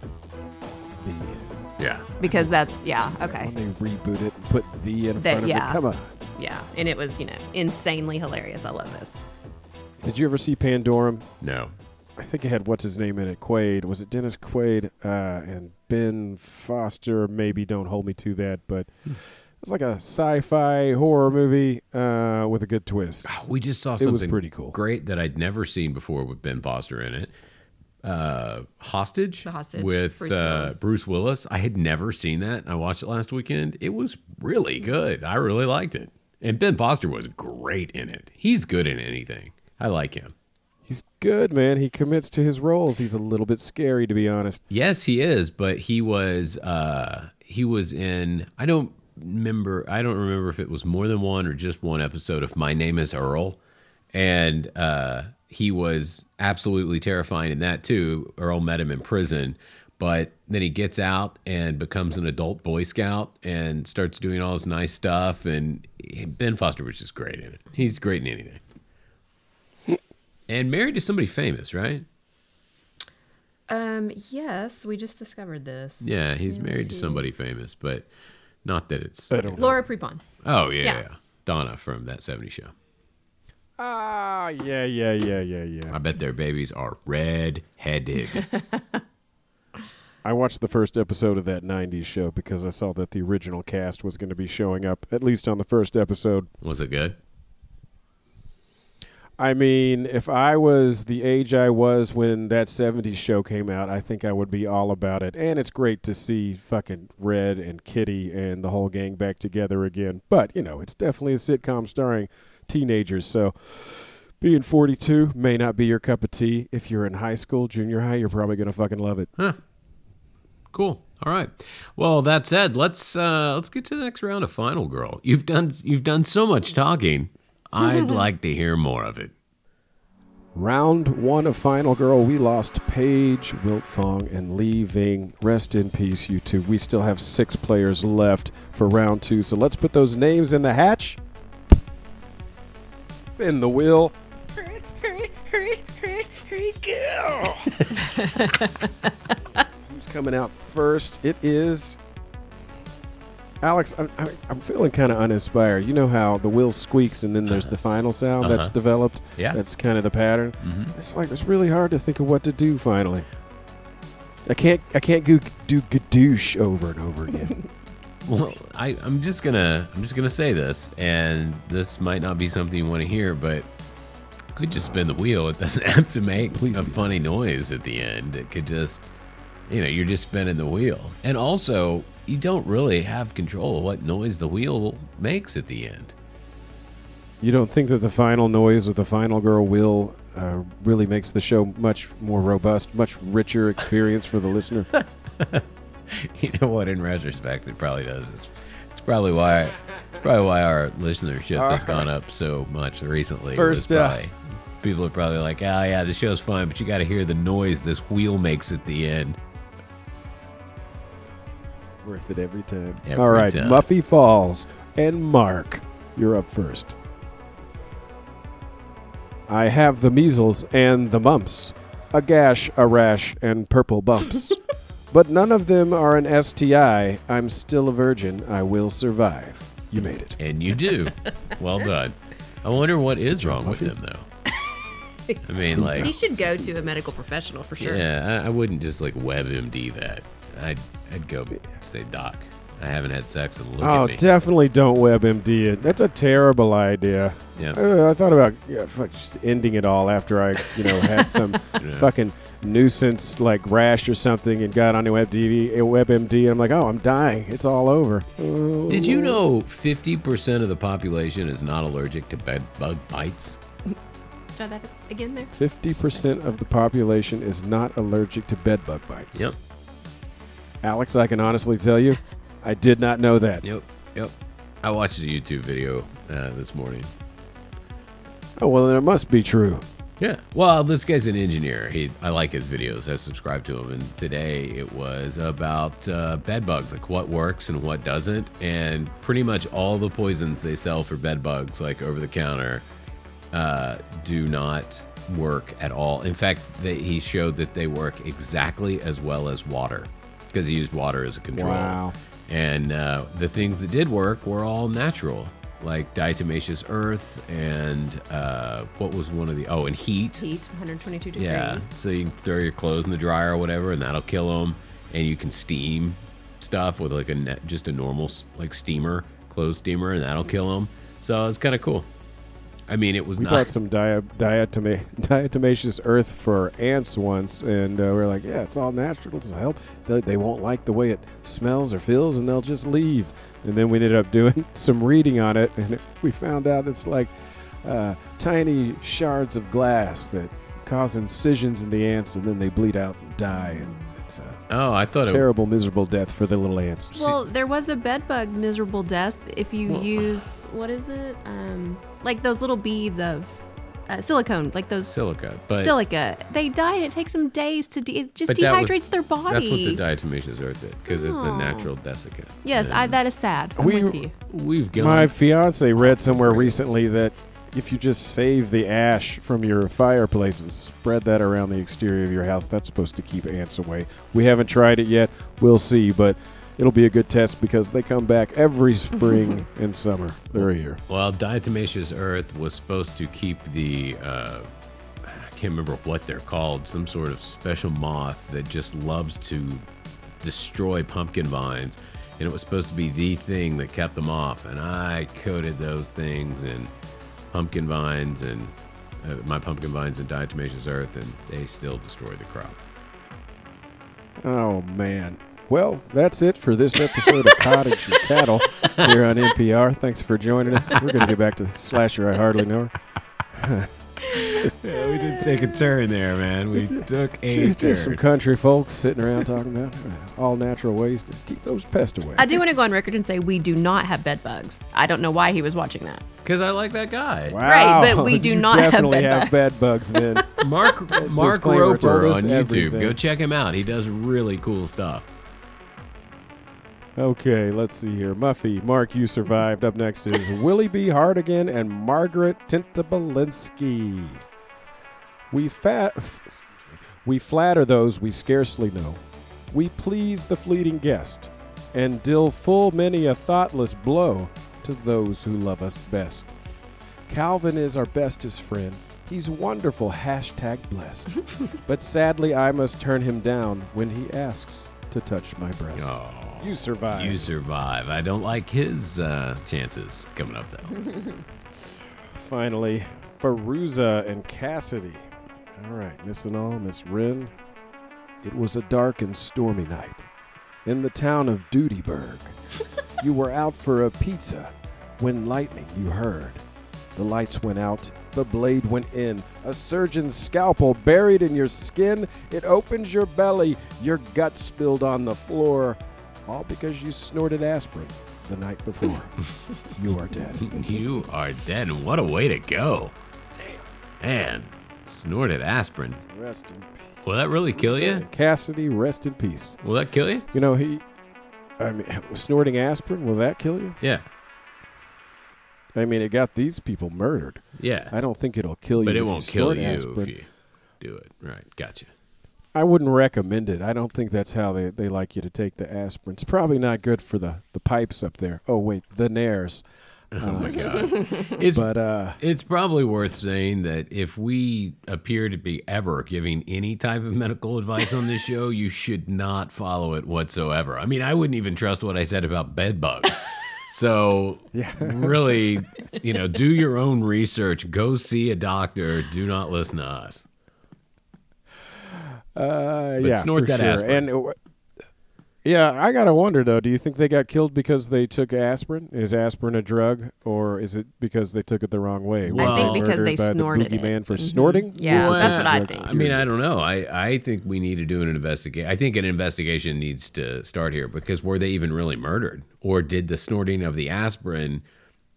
The, yeah. Because that's, yeah, okay. when they reboot it and put the in That- front of yeah. it. Come on. Yeah. And it was, you know, insanely hilarious. I love this. Did you ever see Pandorum? No. I think it had what's his name in it. Quaid. Was it Dennis Quaid uh, and Ben Foster? Maybe don't hold me to that, but it was like a sci-fi horror movie uh, with a good twist. We just saw It something was pretty cool. great that I'd never seen before with Ben Foster in it. Uh, Hostage, The Hostage, with Bruce uh, Willis. Bruce Willis. I had never seen that. I watched it last weekend. It was really good. I really liked it. And Ben Foster was great in it. He's good in anything. I like him. He's good, man. He commits to his roles. He's a little bit scary, to be honest. Yes, he is, but he was uh he was in I don't remember I don't remember if it was more than one or just one episode of My Name is Earl. And uh he was absolutely terrifying in that too. Earl met him in prison, but then he gets out and becomes an adult boy scout and starts doing all this nice stuff and Ben Foster was just great in it. He's great in anything. And married to somebody famous, right? Um, yes, we just discovered this. Yeah, he's Yeah, married to somebody famous, but not that it's. I don't know. Laura Prepon. Oh yeah, Yeah. yeah. Donna from that '70s show. Ah, yeah, yeah, yeah, yeah, yeah. I bet their babies are red-headed. *laughs* I watched the first episode of that '90s show because I saw that the original cast was going to be showing up at least on the first episode. Was it good? I mean, if I was the age I was when that 70s show came out, I think I would be all about it. And it's great to see fucking Red and Kitty and the whole gang back together again. But, you know, it's definitely a sitcom starring teenagers. So being 42 may not be your cup of tea. If you're in high school, junior high, you're probably going to fucking love it. Huh. Cool. All right. Well, that said, let's uh, let's get to the next round of Final Girl. You've done you've done so much talking. I'd *laughs* like to hear more of it. Round one of Final Girl, we lost Paige, Wiltfong, and Lee Ving. Rest in peace, you two. We still have six players left for round two, so let's put those names in the hatch. Spin the wheel. Hurry, hurry, hurry, hurry, hurry, go! Who's coming out first? It is Alex, I'm, I'm- feeling kind of uninspired. You know how the wheel squeaks and then there's the final sound that's Uh-huh. developed? Yeah. That's kind of the pattern. Mhm. It's like it's really hard to think of what to do finally. I can't I can't go do gadoosh over and over again. *laughs* Well, I, I'm just gonna I'm just gonna say this, and this might not be something you want to hear, but could just spin the wheel. It doesn't *laughs* have to make Please a funny nice. noise at the end. It could just, you know, you're just spinning the wheel, and also you don't really have control of what noise the wheel makes at the end. you don't think that the final noise of the final girl will uh, really makes the show much more robust, much richer experience for the listener? *laughs* *laughs* You know what? In retrospect, it probably does. It's, it's probably why it's probably why our listenership has gone up so much recently. It was First, uh, people are probably like, "Oh yeah, the show's fine, but you got to hear the noise this wheel makes at the end." Worth it every time. Every All right, time. Muffy Falls and Mark, you're up first. I have the measles and the mumps, a gash, a rash, and purple bumps. *laughs* but none of them are an STI. I'm still a virgin. I will survive. You made it. And you do. well *laughs* done. I wonder what is wrong with him though. I mean, *laughs* like, He should go to a medical professional for sure. yeah, I, I wouldn't just like WebMD that. I'd I'd go say, Doc, I haven't had sex and look oh, at me. definitely don't WebMD it. That's a terrible idea. yeah. Uh, I thought about yeah, fuck, just ending it all after I, you know, had *laughs* some Yeah. fucking nuisance like rash or something and got on WebDV, uh, WebMD. And I'm like, oh, I'm dying. It's all over. Did you know 50% of the population is not allergic to bed bug bites? Try that again there. 50% of the population is not allergic to bed bug bites. Yep. Alex, I can honestly tell you, I did not know that. Yep. Yep. I watched a YouTube video uh, this morning. Oh, well, then it must be true. Yeah. Well, this guy's an engineer. He, I like his videos. I subscribe to him. And today it was about uh, bed bugs, like what works and what doesn't. And pretty much all the poisons they sell for bed bugs, like over the counter, uh, do not work at all. In fact, they, he showed that they work exactly as well as water because he used water as a control. Wow. And uh, the things that did work were all natural, like diatomaceous earth and uh, what was one of the oh, and heat. Heat, 122 degrees. Yeah, so you can throw your clothes in the dryer or whatever, and that'll kill them. And you can steam stuff with like a net, just a normal like steamer, clothes steamer, and that'll kill them. So it's kind of cool. I mean, it was We not. bought some dia- diatoma- *laughs* diatomaceous earth for ants once, and uh, we are like, yeah, it's all natural to help. They, they won't like the way it smells or feels, and they'll just leave. And then we ended up doing *laughs* some reading on it, and it, we found out it's like uh, tiny shards of glass that cause incisions in the ants, and then they bleed out and die. And oh, I thought it. terrible, miserable death for the little ants. Well, there was a bedbug miserable death if you Well- use what is it? Um, like those little beads of uh, silicone, like those Silica, but silica. They die and it takes them days to de- it just but that was- dehydrates their body. That's what the diatomaceous earth did because it's a Oh. natural desiccant. yes, I, And that is sad. I'm We- with you. we've gone. My fiance read somewhere recently that if you just save the ash from your fireplace and spread that around the exterior of your house, that's supposed to keep ants away. We haven't tried it yet. We'll see, but it'll be a good test because they come back every *laughs* spring and summer. They're here. Well, diatomaceous earth was supposed to keep the uh, I can't remember what they're called, some sort of special moth that just loves to destroy pumpkin vines, and it was supposed to be the thing that kept them off. And I coated those things in pumpkin vines and uh, my pumpkin vines in diatomaceous earth, and they still destroy the crop. Oh, man. Well, that's it for this episode of Cottage and Cattle here on NPR. Thanks for joining us. We're going to get back to Slasher I Hardly Know. Her. *laughs* Yeah, we did take a turn there, man. We *laughs* took a turn. Just some country folks sitting around talking about uh, all natural ways to keep those pests away. I do want to go on record and say we do not have bed bugs. I don't know why he was watching that. Because I like that guy. Wow. Right, but we do You not have definitely bed have bed bugs then. Mark *laughs* Mark Rober on YouTube. everything. Go check him out. He does really cool stuff. Okay, let's see here. Muffy, Mark, you survived. Up next is Willie B. Hardigan and Margaret Tintabalinsky. We fat. We flatter those we scarcely know. We please the fleeting guest. and deal full many a thoughtless blow to those who love us best. Calvin is our bestest friend. He's wonderful, hashtag blessed. *laughs* but sadly, I must turn him down when he asks to touch my breast. Oh, You survive. you survive. I don't like his uh, chances coming up though. *laughs* Finally, Feruza and Cassidy. All right, Miss and all, Miss Wren. It was a dark and stormy night in the town of Dutyburg. *laughs* you were out for a pizza when lightning you heard. The lights went out, the blade went in, a surgeon's scalpel buried in your skin. It opens your belly, your guts spilled on the floor, all because you snorted aspirin the night before. *laughs* you are dead. you are dead, and what a way to go! Damn, man, snorted aspirin. Rest in peace. Will that really kill you? Cassidy, rest in peace. Will that kill you? You know, he, I mean, snorting aspirin, will that kill you? Yeah, I mean, it got these people murdered. yeah. I don't think it'll kill you. but it won't kill you if you do it. Right, gotcha. I wouldn't recommend it. I don't think that's how they, they like you to take the aspirin. It's probably not good for the, the pipes up there. Oh, wait, the nares. *laughs* Oh my god. *laughs* It's But, uh, It's probably worth saying that if we appear to be ever giving any type of medical advice on this show, you should not follow it whatsoever. I mean, I wouldn't even trust what I said about bed bugs. *laughs* So, yeah. really, you know, do your own research. Go see a doctor. Do not listen to us. uh, yeah, snort that sure. aspirin. And, uh, yeah, I got to wonder, though, do you think they got killed because they took aspirin? Is aspirin a drug, or is it because they took it the wrong way? Were I think they because they murdered by snorted the it. boogeyman for Mhm. snorting? Yeah, Or for that's what I think. to I mean. I don't know. I, I think we need to do an investigation. I think an investigation needs to start here because were they even really murdered? Or did the snorting of the aspirin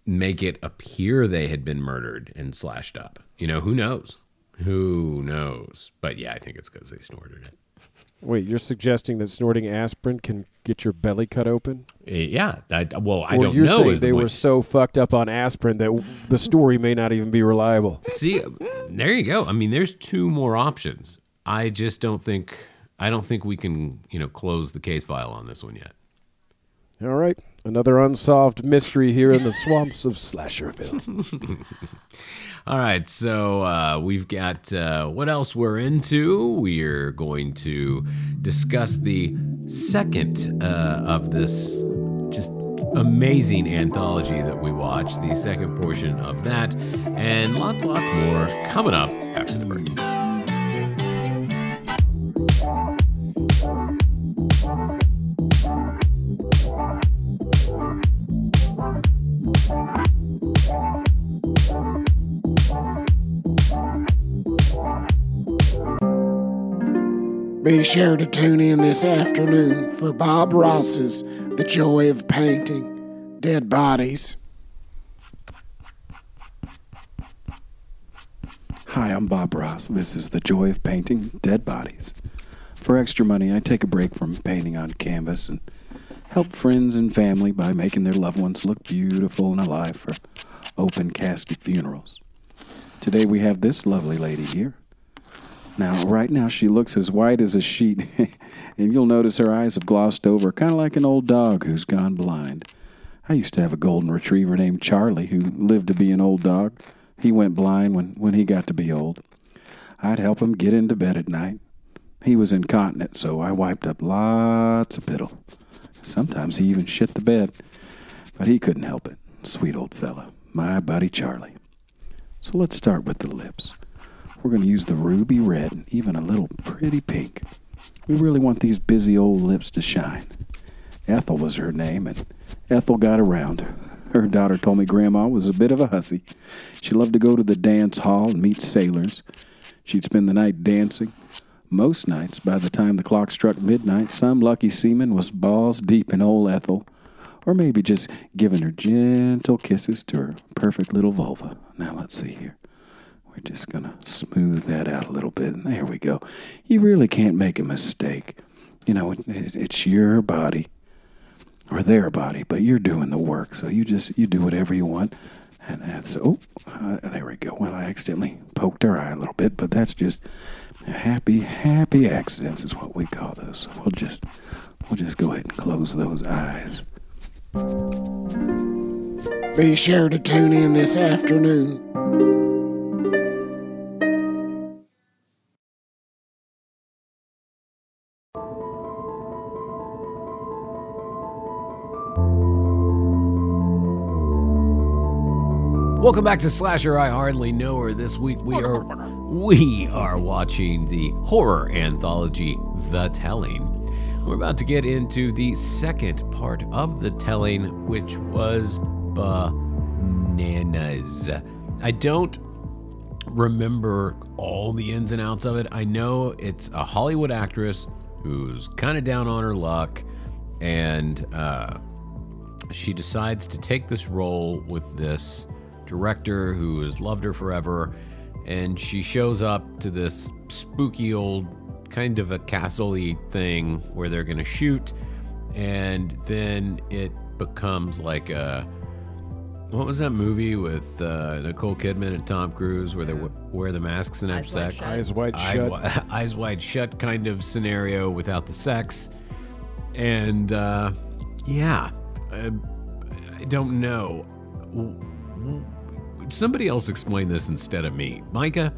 make it appear they had been murdered and slashed up? You know, who knows? Who knows? But yeah, I think it's because they snorted it. Wait, you're suggesting that snorting aspirin can get your belly cut open? Eh, yeah. I, well, I or don't you're know. saying is the they were point. so fucked up on aspirin that w- the story may not even be reliable. See, there you go. I mean, there's two more options. I just don't think. I don't think we can, you know, close the case file on this one yet. All right, another unsolved mystery here in the *laughs* swamps of Slasherville. *laughs* All right, so uh, we've got uh, what else we're into. We're going to discuss the second uh, of this just amazing anthology that we watched, the second portion of that, and lots, lots more coming up after the break. Sure to tune in this afternoon for Bob Ross's The Joy of Painting Dead Bodies. Hi, I'm Bob Ross. This is The Joy of Painting Dead Bodies. For extra money, I take a break from painting on canvas and help friends and family by making their loved ones look beautiful and alive for open casket funerals. Today we have this lovely lady here. Now, right now, she looks as white as a sheet, *laughs* and you'll notice her eyes have glossed over, kind of like an old dog who's gone blind. I used to have a golden retriever named Charlie who lived to be an old dog. He went blind when, when he got to be old. I'd help him get into bed at night. He was incontinent, so I wiped up lots of piddle. Sometimes he even shit the bed, but he couldn't help it. Sweet old fella, my buddy Charlie. So let's start with the lips. We're going to use the ruby red and even a little pretty pink. We really want these busy old lips to shine. Ethel was her name, and Ethel got around. Her daughter told me Grandma was a bit of a hussy. She loved to go to the dance hall and meet sailors. She'd spend the night dancing. Most nights, by the time the clock struck midnight, some lucky seaman was balls deep in old Ethel, or maybe just giving her gentle kisses to her perfect little vulva. Now let's see here. We're just going to smooth that out a little bit. And there we go. You really can't make a mistake. You know, it, it, it's your body. or their body, but you're doing the work. So you just you do whatever you want. And that's oh, uh, there we go. Well, I accidentally poked her eye a little bit, but that's just happy happy accidents is what we call those. So we'll just we'll just go ahead and close those eyes. Be sure to tune in this afternoon. Welcome back to Slasher I Hardly Know Her. This week we are we are watching the horror anthology The Telling. We're about to get into the second part of The Telling, which was bananas. I don't remember all the ins and outs of it. I know it's a Hollywood actress who's kind of down on her luck, and uh, she decides to take this role with this director who has loved her forever. And she shows up to this spooky old kind of a castle thing where they're going to shoot. And then it becomes like a. What was that movie with uh, Nicole Kidman and Tom Cruise where they w- wear the masks and have Eyes Wide sex? Shut. Eyes wide shut. wi- *laughs* eyes wide shut kind of scenario without the sex. And uh, yeah, uh, I don't know. Somebody else explain this instead of me. Micah?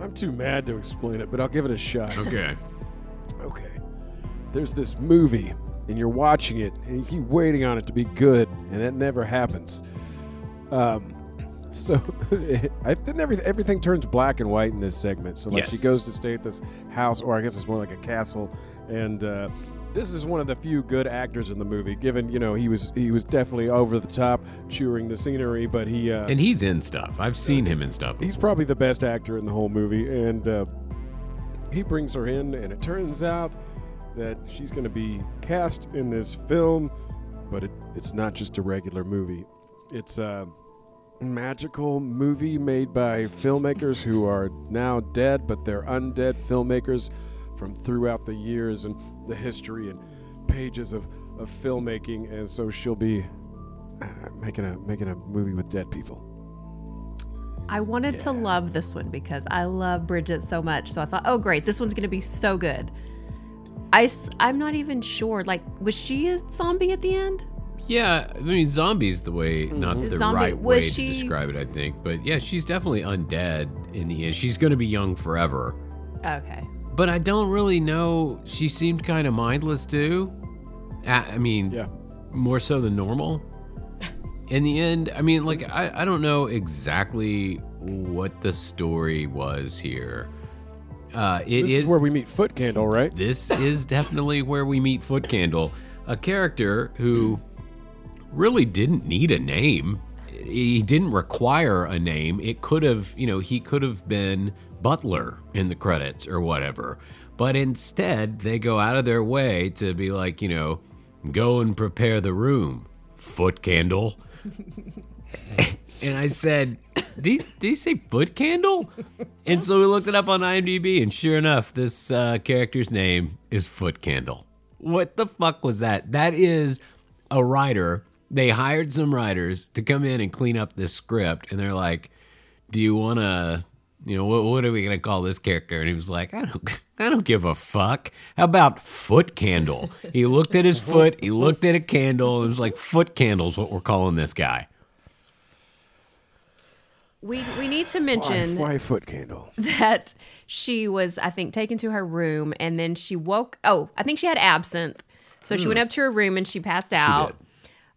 I'm too mad to explain it, but I'll give it a shot. Okay. *laughs* Okay. There's this movie, and you're watching it, and you keep waiting on it to be good, and that never happens. Um, *laughs* so *laughs* I then everything everything turns black and white in this segment. So like she goes to stay at this house, or I guess it's more like a castle, and uh, this is one of the few good actors in the movie. Given you know he was he was definitely over the top, chewing the scenery, but he uh, And he's in stuff. I've seen him in stuff. he's probably the best actor in the whole movie, and uh, he brings her in, and it turns out that she's going to be cast in this film, but it, it's not just a regular movie. It's a magical movie made by filmmakers who are now dead, but they're undead filmmakers from throughout the years and the history and pages of, of filmmaking, and so she'll be uh, making a making a movie with dead people. I wanted to love this one because I love Bridget so much. So I thought, oh, great, this one's going to be so good. I, I'm not even sure. Like, was she a zombie at the end? Yeah, I mean, zombies the way, not the Zombie- right was way she- to describe it, I think. But yeah, she's definitely undead in the end. She's going to be young forever. Okay. But I don't really know. She seemed kind of mindless too. I, I mean, Yeah. more so than normal. In the end, I mean, like, I, I don't know exactly what the story was here. Uh, it This is is where we meet Foot Candle, right? this is *laughs* definitely where we meet Foot Candle, a character who really didn't need a name. He didn't require a name. It could have, you know, he could have been Butler in the credits or whatever. But instead, they go out of their way to be like, you know, go and prepare the room, Foot Candle. and I said, did, did he say Foot Candle? And so we looked it up on IMDb, and sure enough, this uh, character's name is Foot Candle. What the fuck was that? That is a writer. They hired some writers to come in and clean up this script, and they're like, "Do you want to, you know, what, what are we gonna call this character?" And he was like, "I don't, *laughs* I don't give a fuck. How about Foot Candle?" He looked at his *laughs* foot, he looked at a candle, and it was like, "Foot Candle's what we're calling this guy." We we need to mention why Foot Candle? *laughs* that she was, I think, taken to her room and then she woke. Oh, I think she had absinthe. So she went hmm. up to her room and she passed out.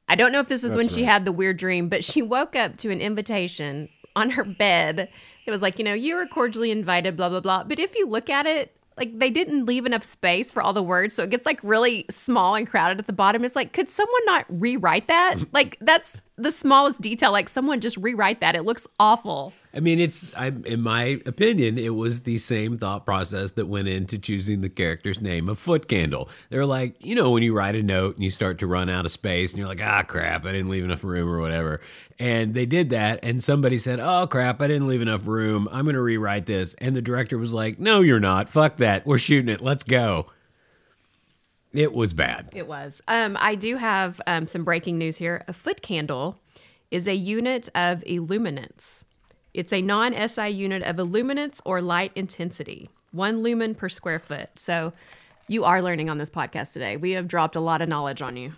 I don't know if this was when she had the weird dream, but she woke up to an invitation on her bed. It was like, you know, you were cordially invited, blah, blah, blah. But if you look at it, like they didn't leave enough space for all the words. So it gets like really small and crowded at the bottom. It's like, could someone not rewrite that? *laughs* like, that's the smallest detail. Like, someone just rewrite that. It looks awful. I mean, it's I, in my opinion, it was the same thought process that went into choosing the character's name of Foot Candle. They're like, you know, when you write a note and you start to run out of space, and you're like, ah, crap, I didn't leave enough room or whatever. And they did that, and somebody said, oh crap, I didn't leave enough room. I'm gonna rewrite this, and the director was like, no, you're not. Fuck that. We're shooting it. Let's go. It was bad. It was. Um, I do have um, some breaking news here. A foot candle is a unit of illuminance. It's a non SI unit of illuminance or light intensity, one lumen per square foot. So you are learning on this podcast today. We have dropped a lot of knowledge on you.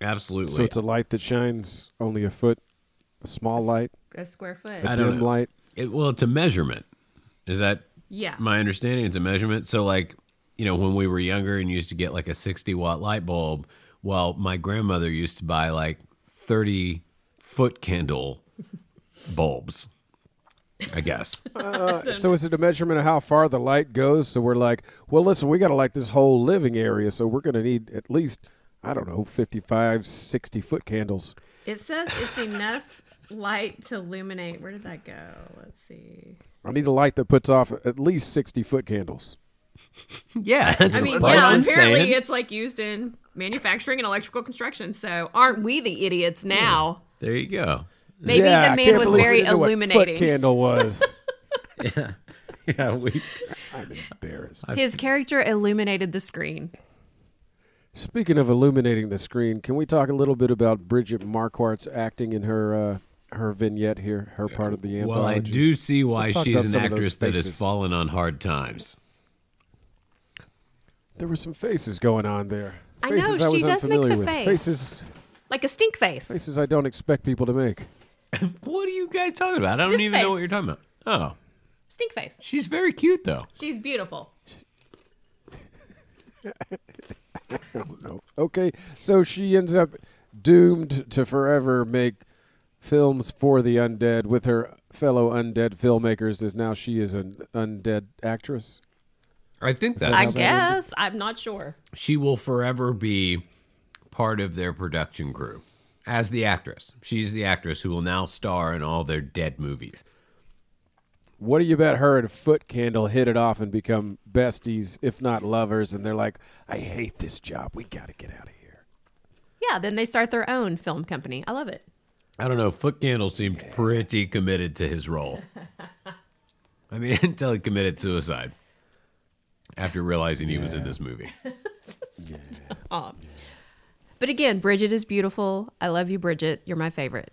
Absolutely. So it's a light that shines only a foot, a small light, A square foot. a I don't dim know. light. It, well, it's a measurement. Is that yeah. my understanding? It's a measurement. So, like, you know, when we were younger and used to get like a 60 watt light bulb, well, my grandmother used to buy like 30 foot candle *laughs* bulbs, I guess. *laughs* Uh, *laughs* so is it a measurement of how far the light goes? So we're like, well, listen, we got to light this whole living area, so we're going to need at least, I don't know, 55, 60 foot candles. It says it's enough light to illuminate. Where did that go? Let's see. I need a light that puts off at least 60 foot candles. *laughs* yeah. I mean, yeah, I'm apparently saying. it's like used in manufacturing and electrical construction. So aren't we the idiots now? There you go. Maybe Yeah, the man was very didn't what illuminating. foot candle was. *laughs* Yeah, Yeah, we. I'm embarrassed. His character illuminated the screen. Speaking of illuminating the screen, can we talk a little bit about Bridget Marquardt's acting in her uh, her vignette here, her part of the anthology? Well, I do see why Let's talk about she's an some of those actress that has fallen on hard times. There were some faces going on there. I know, Faces I she was does make the with. face. Faces, Like a stink face. faces I don't expect people to make. *laughs* What are you guys talking about? I don't This even know face. what you're talking about. Oh, Stink face. she's very cute though. She's beautiful. No. *laughs* Okay, so she ends up doomed to forever make films for the undead with her fellow undead filmmakers. As now she is an undead actress. I think that I that how that guess. I'm not sure. she will forever be part of their production crew as the actress. She's the actress who will now star in all their dead movies. What do you bet her and Foot Candle hit it off and become besties, if not lovers? And they're like, "I hate this job. We got to get out of here." Yeah, then they start their own film company. I love it. I don't know. Foot Candle seemed pretty committed to his role. *laughs* I mean, *laughs* until he committed suicide after realizing he was in this movie. *laughs* But again, Bridget is beautiful. I love you, Bridget. You're my favorite.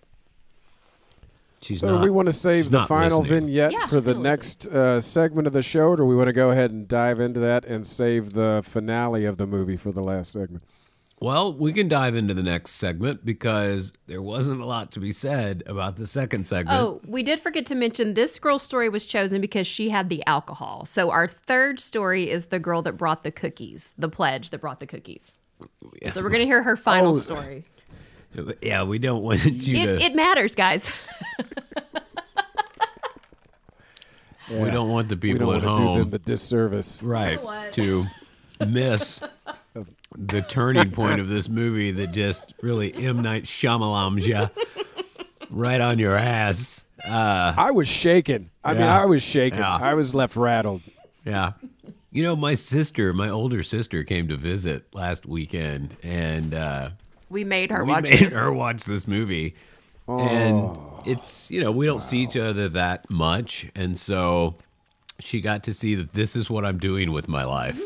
She's So, not. we want to save the final listening. vignette Yeah, for the next uh, segment of the show, or do we want to go ahead and dive into that and save the finale of the movie for the last segment? Well, we can dive into the next segment because there wasn't a lot to be said about the second segment. Oh, we did forget to mention this girl's story was chosen because she had the alcohol. So our third story is the girl that brought the cookies, the pledge that brought the cookies. So we're gonna hear her final Oh. story. Yeah, we don't want *laughs* you It, to. it matters, guys. *laughs* we don't want the We people don't at want to do home them the disservice. right what? to miss *laughs* the turning point of this movie that just really M Night Shyamalan ya right on your ass. Uh, I was shaken. I mean, I was shaken. Yeah. I was left rattled. yeah. You know, my sister, my older sister, came to visit last weekend, and uh, We made her we watch made this. her watch this movie. And it's, you know, we don't see each other that much. And so she got to see that this is what I'm doing with my life.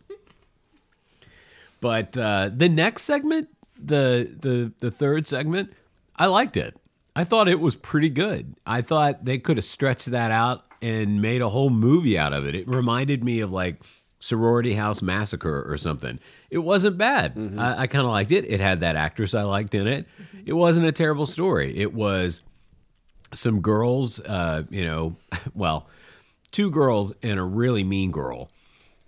*laughs* but uh, the next segment, the, the, the third segment, I liked it. I thought it was pretty good. I thought they could have stretched that out and made a whole movie out of it. It reminded me of like Sorority House Massacre or something. It wasn't bad. I, I kind of liked it. It had that actress I liked in it. It wasn't a terrible story. It was some girls, uh, you know, *laughs* well, two girls and a really mean girl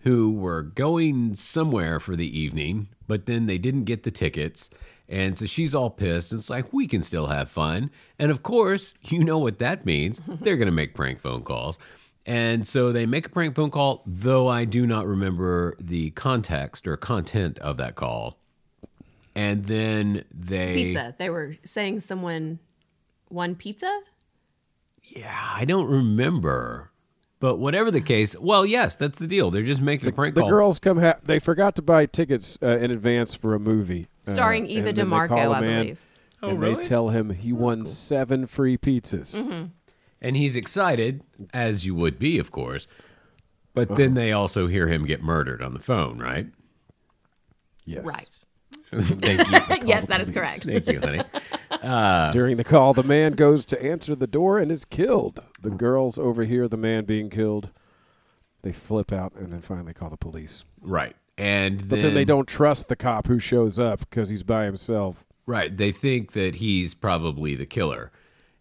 who were going somewhere for the evening, but then they didn't get the tickets. And so she's all pissed. And it's like, we can still have fun. And of course, you know what that means. *laughs* They're going to make prank phone calls. And so they make a prank phone call, though I do not remember the context or content of that call. And then they. pizza. They were saying someone won pizza. Yeah, I don't remember. But whatever the case, well, yes, that's the deal. They're just making a prank The call. girls come. Ha- they forgot to buy tickets uh, in advance for a movie Uh, Starring Eva and then they DeMarco, I him in, believe. Oh, and really? they tell him he won seven free pizzas. Mm-hmm. and he's excited, as you would be, of course. But then uh-huh. they also hear him get murdered on the phone, right? Yes. Right. *laughs* Thank you. *laughs* yes, that is correct. Thank you, honey. Uh, During the call, the man goes to answer the door and is killed. The girls overhear the man being killed. They flip out and then finally call the police. Right. And But then, they don't trust the cop who shows up because he's by himself. Right. They think that he's probably the killer.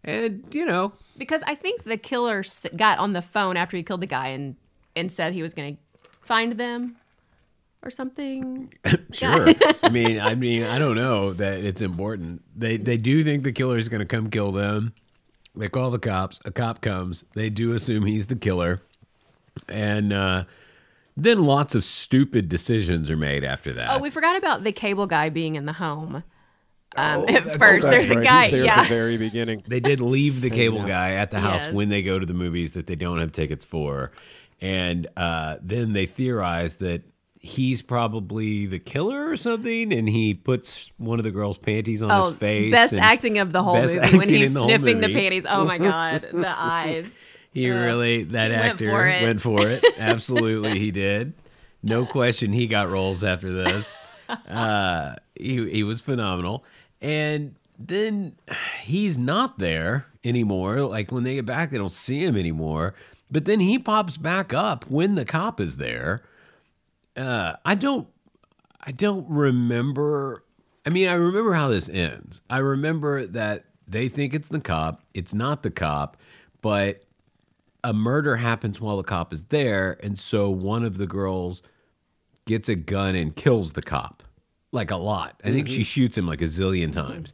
And, you know, Because I think the killer got on the phone after he killed the guy and and said he was going to find them or something. *laughs* sure. I mean, I mean, I don't know that it's important. They they do think the killer is going to come kill them. They call the cops. A cop comes. They do assume he's the killer. And uh then lots of stupid decisions are made after that. Oh, we forgot about the cable guy being in the home. Um, Oh, at first, there's a guy. He's there Yeah. at the very beginning. they did leave the So, cable yeah. guy at the house Yes. when they go to the movies that they don't have tickets for and uh, then they theorize that he's probably the killer or something and he puts one of the girl's panties on Oh, his face best acting of the whole movie when he's the sniffing the panties. Oh my *laughs* god, the eyes. He really that he went actor for it. went for it. *laughs* Absolutely he did. No question he got roles after this. Uh, he, he was phenomenal. And then he's not there anymore. Like when they get back they don't see him anymore. But then he pops back up when the cop is there. Uh, i don't i don't remember i mean i remember how this ends. I remember that they think it's the cop. It's not the cop. But a murder happens while the cop is there and so one of the girls gets a gun and kills the cop like a lot i think she mm-hmm. shoots him like a zillion mm-hmm. times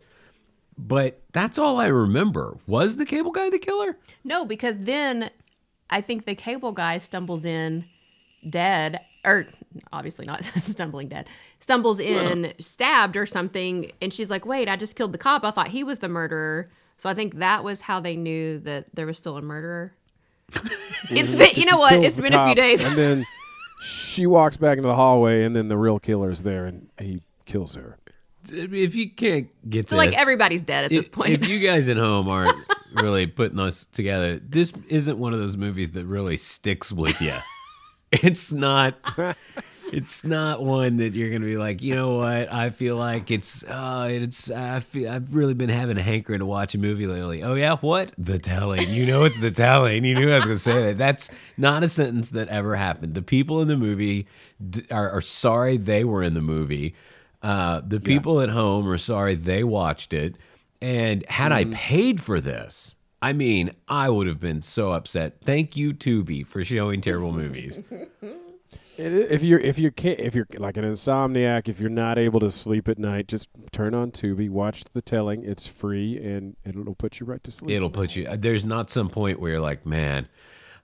but that's all i remember was the cable guy the killer No, because then I think the cable guy stumbles in dead, or obviously not *laughs* stumbling dead, stumbles in stabbed or something, and she's like, "Wait, I just killed the cop. I thought he was the murderer." So I think that was how they knew that there was still a murderer. *laughs* it's been, you know what? It's the been a few days. and then she walks back into the hallway, and then the real killer is there, and he kills her. if you can't get So like everybody's dead at this point. if you guys at home aren't *laughs* really putting this together, this isn't one of those movies that really sticks with you. *laughs* It's not. It's not one that you're gonna be like, you know what? I feel like it's. Uh, it's. I feel. I've really been having a hankering to watch a movie lately. Oh yeah, what? The telling. You know, it's the telling. You knew I was gonna say that. That's not a sentence that ever happened. The people in the movie d- are, are sorry they were in the movie. Uh, the people at home are sorry they watched it. And had I paid for this, I mean, I would have been so upset. Thank you, Tubi, for showing terrible movies. *laughs* It, if you're if you can't if you're like an insomniac, if you're not able to sleep at night, just turn on Tubi, watch the telling. It's free and it'll put you right to sleep. It'll put you. There's not some point where you're like, man,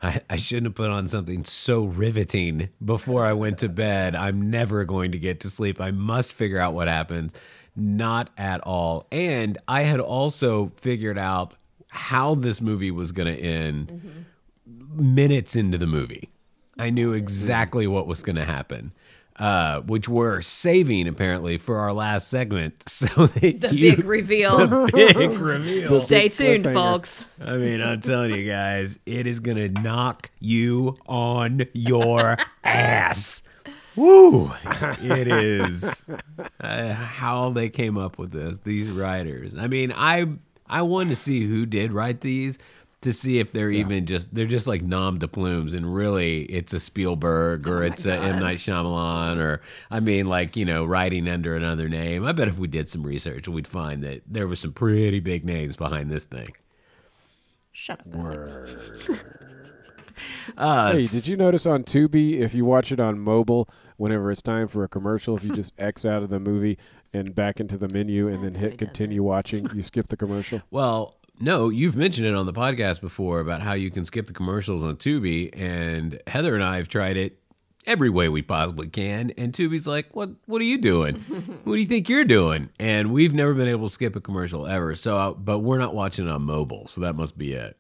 I, I shouldn't have put on something so riveting before I went to bed. I'm never going to get to sleep. I must figure out what happens. Not at all. And I had also figured out how this movie was going to end mm-hmm. minutes into the movie. I knew exactly what was going to happen. Uh, which we're saving apparently for our last segment, *laughs* so that the you, big reveal. *laughs* The *laughs* big reveal. Stay tuned, folks. I mean, I'm telling you guys, it is gonna knock you on your ass. Woo! It is uh, how they came up with this. These writers. I mean, I I wanted to see who did write these to see if they're even just they're just like nom de plumes, and really it's a Spielberg or it's a M God. Night Shyamalan or I mean, like you know, writing under another name. I bet if we did some research, we'd find that there was some pretty big names behind this thing. Shut up. Alex. *laughs* Uh, Hey, did you notice on Tubi if you watch it on mobile, whenever it's time for a commercial, if you *laughs* just X out of the movie and back into the menu and then That's how he hit continue watching, you skip the commercial. Well, no, you've mentioned it on the podcast before about how you can skip the commercials on Tubi, and Heather and I have tried it every way we possibly can. And Tubi's like, "What? What are you doing? *laughs* what do you think you're doing?" And we've never been able to skip a commercial ever. So, uh, but we're not watching it on mobile, so that must be it.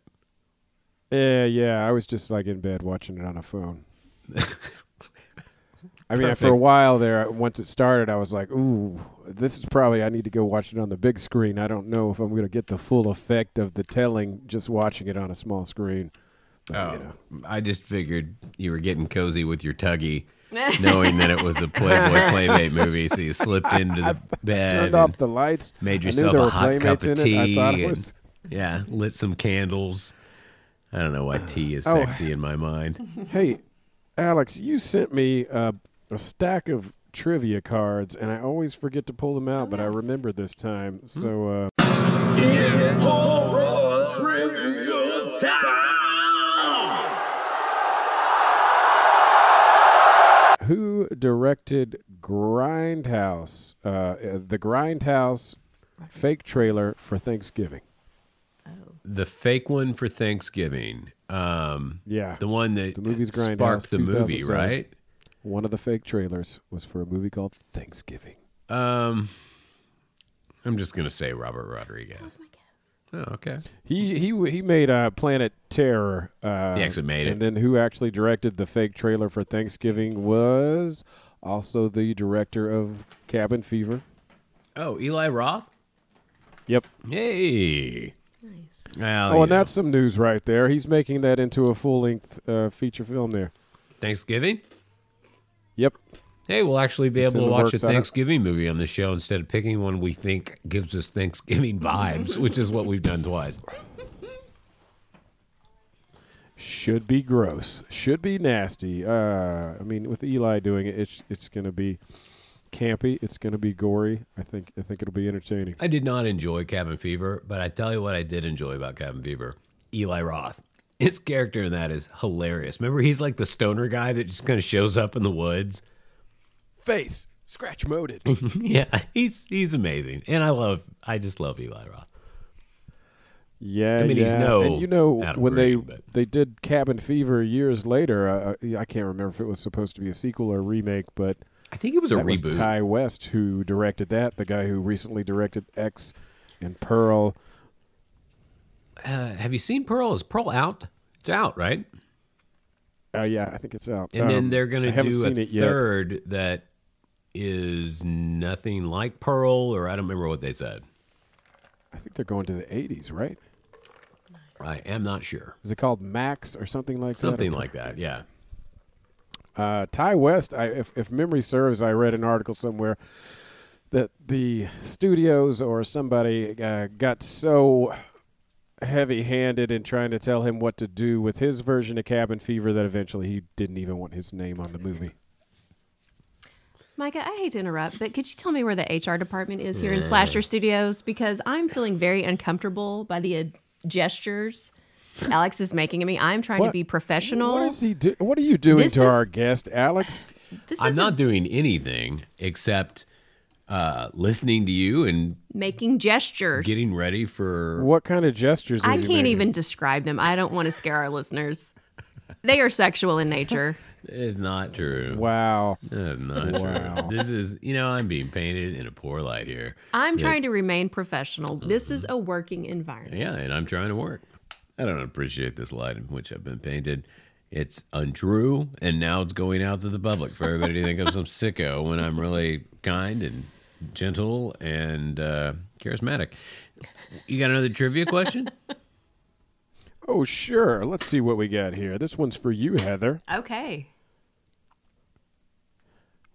Yeah, yeah. I was just like in bed watching it on a phone. *laughs* I mean, for a while there, once it started, I was like, "Ooh, this is probably I need to go watch it on the big screen." I don't know if I'm going to get the full effect of the telling just watching it on a small screen. But, you know. I just figured you were getting cozy with your tuggy *laughs* knowing that it was a Playboy Playmate movie. So you slipped *laughs* into the bed, Turned off the lights. made yourself a hot cup of in it. I tea, thought it and- was. yeah, lit some candles. I don't know why tea is *sighs* Oh. sexy in my mind. Hey, Alex, you sent me uh, a stack of trivia cards, and I always forget to pull them out, but I remember this time. Hmm. So, uh, who directed Grindhouse? Uh, uh, the Grindhouse fake trailer for Thanksgiving. Oh. The fake one for Thanksgiving. Um, Yeah, the one that The movie's Grindhouse, sparked the movie, right? One of the fake trailers was for a movie called Thanksgiving. Um, I'm just gonna say Robert Rodriguez. Oh, okay. He he he made uh, Planet Terror. Uh, He actually made it. And then who actually directed the fake trailer for Thanksgiving was also the director of Cabin Fever. Oh, Eli Roth. Yep. Hey. Nice. Well, oh, and know, that's some news right there. He's making that into a full length uh, feature film there. Thanksgiving. Yep. Hey, we'll actually be It's able to watch a Thanksgiving movie on the show instead of picking one we think gives us Thanksgiving vibes, *laughs* which is what we've done twice. Should be gross. Should be nasty. Uh, I mean, with Eli doing it, it's it's going to be campy. It's going to be gory. I think I think it'll be entertaining. I did not enjoy Cabin Fever, but I tell you what I did enjoy about Cabin Fever Eli Roth. His character in that is hilarious. Remember, he's like the stoner guy that just kind of shows up in the woods. Face scratch moded. *laughs* yeah, he's he's amazing, and I love I just love Eli Roth. Yeah, I mean, yeah. he's no and you know Adam when Green, they but- they did Cabin Fever years later. Uh, I can't remember if it was supposed to be a sequel or a remake, but I think it was a that reboot. was Ti West who directed that. The guy who recently directed X and Pearl. Uh, have you seen Pearl? Is Pearl out? It's out, right? Uh, yeah, I think it's out. And then Um, they're going to do a third that is nothing like Pearl, or I don't remember what they said. I think they're going to the '80s, right? I am not sure. Is it called Max or something like Something that? Something like that, yeah. Uh, Ti West, I, if, if memory serves, I read an article somewhere that the studios or somebody uh, got so heavy-handed in trying to tell him what to do with his version of Cabin Fever that eventually he didn't even want his name on the movie. Micah, I hate to interrupt, but could you tell me where the HR department is here in Slasher Studios? Because I'm feeling very uncomfortable by the uh, gestures Alex is making at me. I'm trying to be professional. What is he do? What are you doing This to is- our guest, Alex? *sighs* this I'm is not doing anything except uh, listening to you and making gestures. getting ready for. What kind of gestures? I can't making? even describe them. I don't want to scare our listeners. They are sexual in nature. *laughs* It's not true. Wow. That's not Wow. true. This is, you know, I'm being painted in a poor light here. I'm trying to remain professional. This is a working environment. Yeah, and I'm trying to work. I don't appreciate this light in which I've been painted. It's untrue, and now it's going out to the public for everybody to think I'm some sicko when I'm really kind and gentle and uh, charismatic. You got another trivia question? *laughs* Oh, sure. Let's see what we got here. This one's for you, Heather. Okay.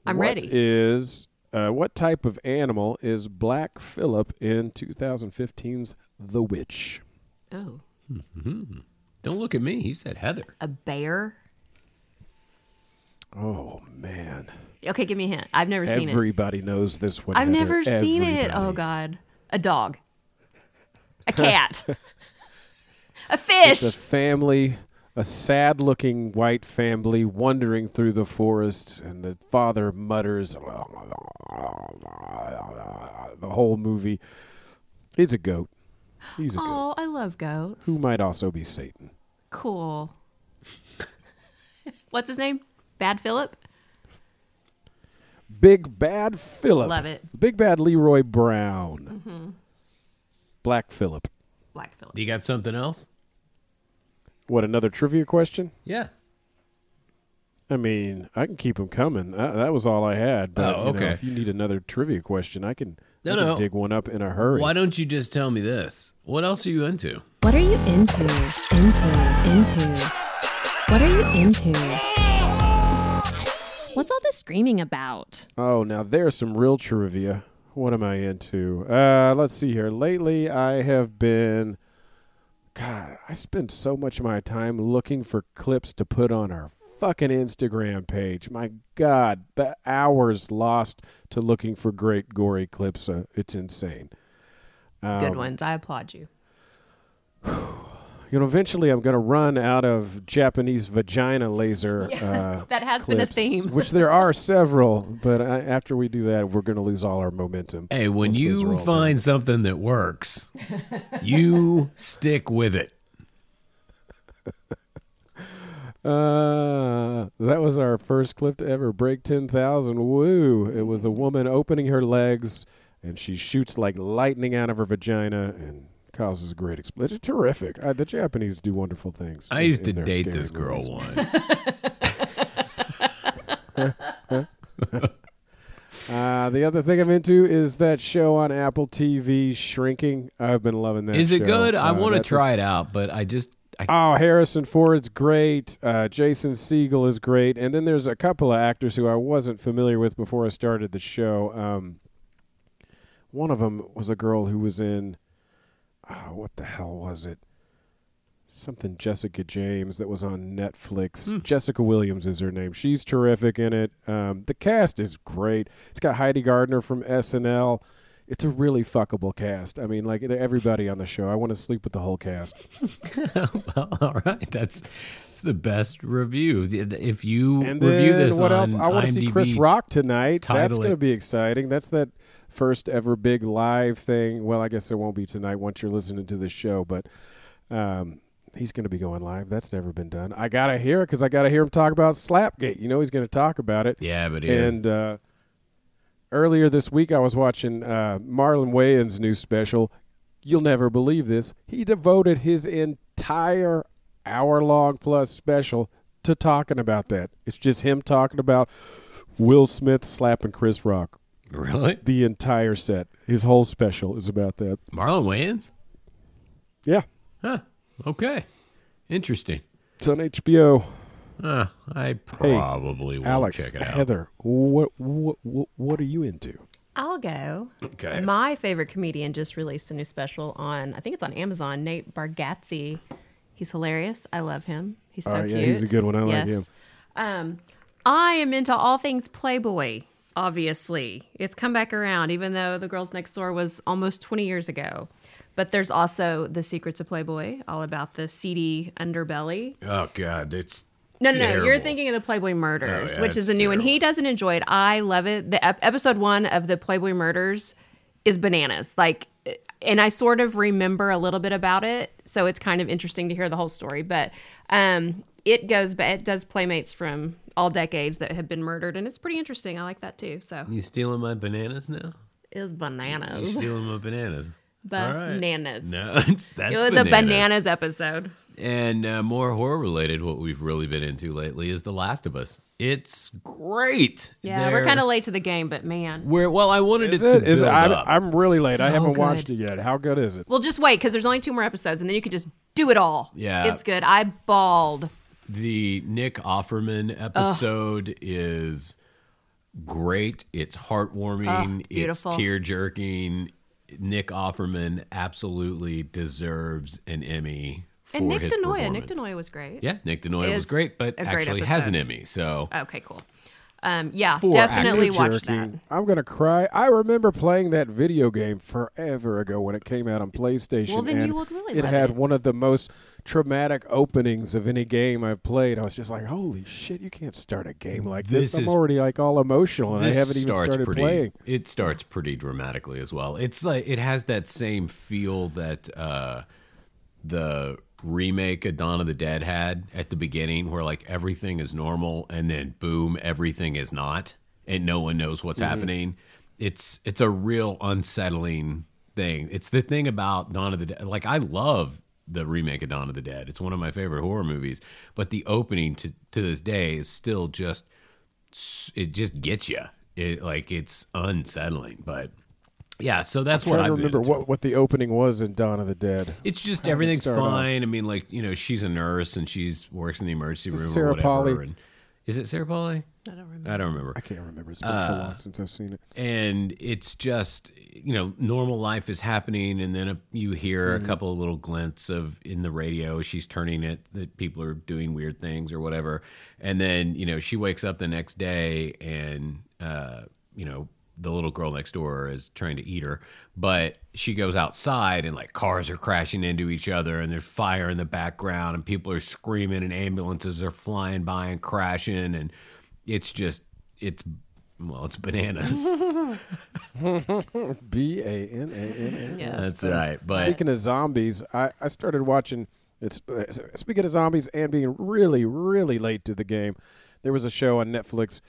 I'm What ready. Is uh, what type of animal is Black Phillip in 2015's The Witch? oh, Mm-hmm. Don't look at me. He said Heather. a bear? Oh man, Okay, give me a hint. I've never seen it. everybody knows this one. I've Heather. never seen it. Oh God, a dog, a *laughs* cat, a fish. It's a family, a sad-looking white family wandering through the forest, and the father mutters the whole movie. He's a goat. He's a goat Oh, I love goats. who might also be Satan. Cool. *laughs* What's his name? Bad Philip. Big Bad Philip. Love it. Big Bad Leroy Brown. Mm-hmm. Black Philip. Black Philip. You got something else? What, another trivia question? Yeah. I mean, I can keep them coming. That was all I had. But, Oh, you know, okay. if you need another trivia question, I can, No, I can no. dig one up in a hurry. Why don't you just tell me this? What else are you into? What are you into? Into. Into. What are you into? What's all this screaming about? Oh, now there's some real trivia. What am I into? Uh, let's see here. Lately, I have been. God, I spend so much of my time looking for clips to put on our fucking Instagram page. My God, the hours lost to looking for great gory clips. Uh, it's insane. Good Um, ones. I applaud you. *sighs* *sighs* *sighs* You know, eventually I'm going to run out of Japanese vagina laser. *laughs* uh, That has been a theme. which there are several, but I, after we do that, we're going to lose all our momentum. Hey, when Once those are you all find something that works, *laughs* you stick with it. *laughs* Uh, that was our first clip to ever break 10,000. Woo. It was a woman opening her legs, and she shoots like lightning out of her vagina and causes a great explosion. It's terrific. Uh, the Japanese do wonderful things. I in- used to date this girl movies. once. *laughs* *laughs* Uh, the other thing I'm into is that show on Apple TV, Shrinking. I've been loving that Is it show. good? I Uh, want to that's a- try it out, but I just I, Oh, Harrison Ford's great. Uh, Jason Segel is great. And then there's a couple of actors who I wasn't familiar with before I started the show. Um, one of them was a girl who was in, oh, what the hell was it? Something Jessica James that was on Netflix. Jessica Williams is her name. She's terrific in it. Um, the cast is great. It's got Heidi Gardner from SNL. It's a really fuckable cast. I mean, like everybody on the show. I want to sleep with the whole cast. *laughs* well, all right. That's it's the best review. If you And review this what else? I want to see Chris Rock tonight. That's going to be exciting. That's that first ever big live thing. Well, I guess it won't be tonight once you're listening to the show, but um, he's going to be going live. That's never been done. I got to hear it because I got to hear him talk about Slapgate. You know he's going to talk about it. Yeah, but here, And uh, earlier this week, I was watching uh, Marlon Wayans' new special. You'll never believe this. He devoted his entire hour long plus special to talking about that. It's just him talking about Will Smith slapping Chris Rock. Really, The entire set, his whole special is about that. Marlon Wayans? Yeah, Huh. Okay. Interesting. it's on HBO. Uh, I probably will Alex, check it out. Heather, what, what what what are you into? I'll go. Okay. My favorite comedian just released a new special on, I think it's on Amazon, Nate Bargatze. He's hilarious. I love him. He's so Oh, yeah, cute. he's a good one. I like him. Um, I am into all things Playboy, obviously. It's come back around, even though The Girls Next Door was almost 20 years ago. But there's also The Secrets of Playboy, all about the seedy underbelly. Oh God, it's No, no, no. You're thinking of the Playboy Murders, Oh, yeah, which is a new one. He doesn't enjoy it. I love it. The ep- episode one of the Playboy Murders is bananas. Like, and I sort of remember a little bit about it, so it's kind of interesting to hear the whole story. But um, it goes, but it does playmates from all decades that have been murdered, and it's pretty interesting. I like that too. So You stealing my bananas now? it was You bananas. stealing my bananas? All right. *laughs* Bananas. No, *laughs* it's that's It was bananas. a bananas episode. And uh, more horror related, what we've really been into lately is The Last of Us. It's great. Yeah, we're They're- kind of late to the game, but man. We're well. I wanted Is it, it? to Is it? I'm, up. I'm really late. I haven't good. watched it yet. How good is it? Well, just wait because there's only two more episodes, and then you could just do it all. Yeah. it's good. I bawled. The Nick Offerman episode is great. It's heartwarming. Oh. It's tear jerking. Nick Offerman absolutely deserves an Emmy for And Nick his Denoya. Nick. Denoya was great. Yeah, Nick Denoya was great, but great actually has an. Emmy. So Okay, cool. Um, yeah, For definitely Tear watch that. I'm gonna cry. I remember playing that video game forever ago when it came out on PlayStation. Well, then and you would really It love had it. one of the most traumatic openings of any game I've played. I was just like, "Holy shit! You can't start a game like this." This I'm is- already like all emotional, and I haven't even started pretty, playing. It starts pretty dramatically as well. It's like it has that same feel that uh, the remake of Dawn of the Dead had at the beginning, where like everything is normal and then boom, everything is not, and no one knows what's mm-hmm. happening. It's it's a real unsettling thing. It's the thing about Dawn of the Dead. Like I love the remake of Dawn of the Dead. It's one of my favorite horror movies, but the opening to to this day is still just it just gets you. It like it's unsettling, but yeah. So that's I'm what I've remember what, what the opening was in Dawn of the Dead. It's just How everything's start off? fine. I mean, like you know, she's a nurse and she's works in the emergency Is room Sarah or whatever. Polley? And Is it Sarah Polley? I don't remember. I don't remember. I can't remember. It's been so long since I've seen it. and it's just you know normal life is happening and then a, you hear a couple of little glints of in the radio she's turning it that people are doing weird things or whatever and then you know she wakes up the next day and uh you know the little girl next door is trying to eat her but she goes outside and like cars are crashing into each other and there's fire in the background and people are screaming and ambulances are flying by and crashing and it's just it's well it's bananas *laughs* *laughs* B A N A N A. Yes. That's right. But Speaking of zombies, I, I started watching. It's uh, speaking of zombies and being really really late to the game. There was a show on Netflix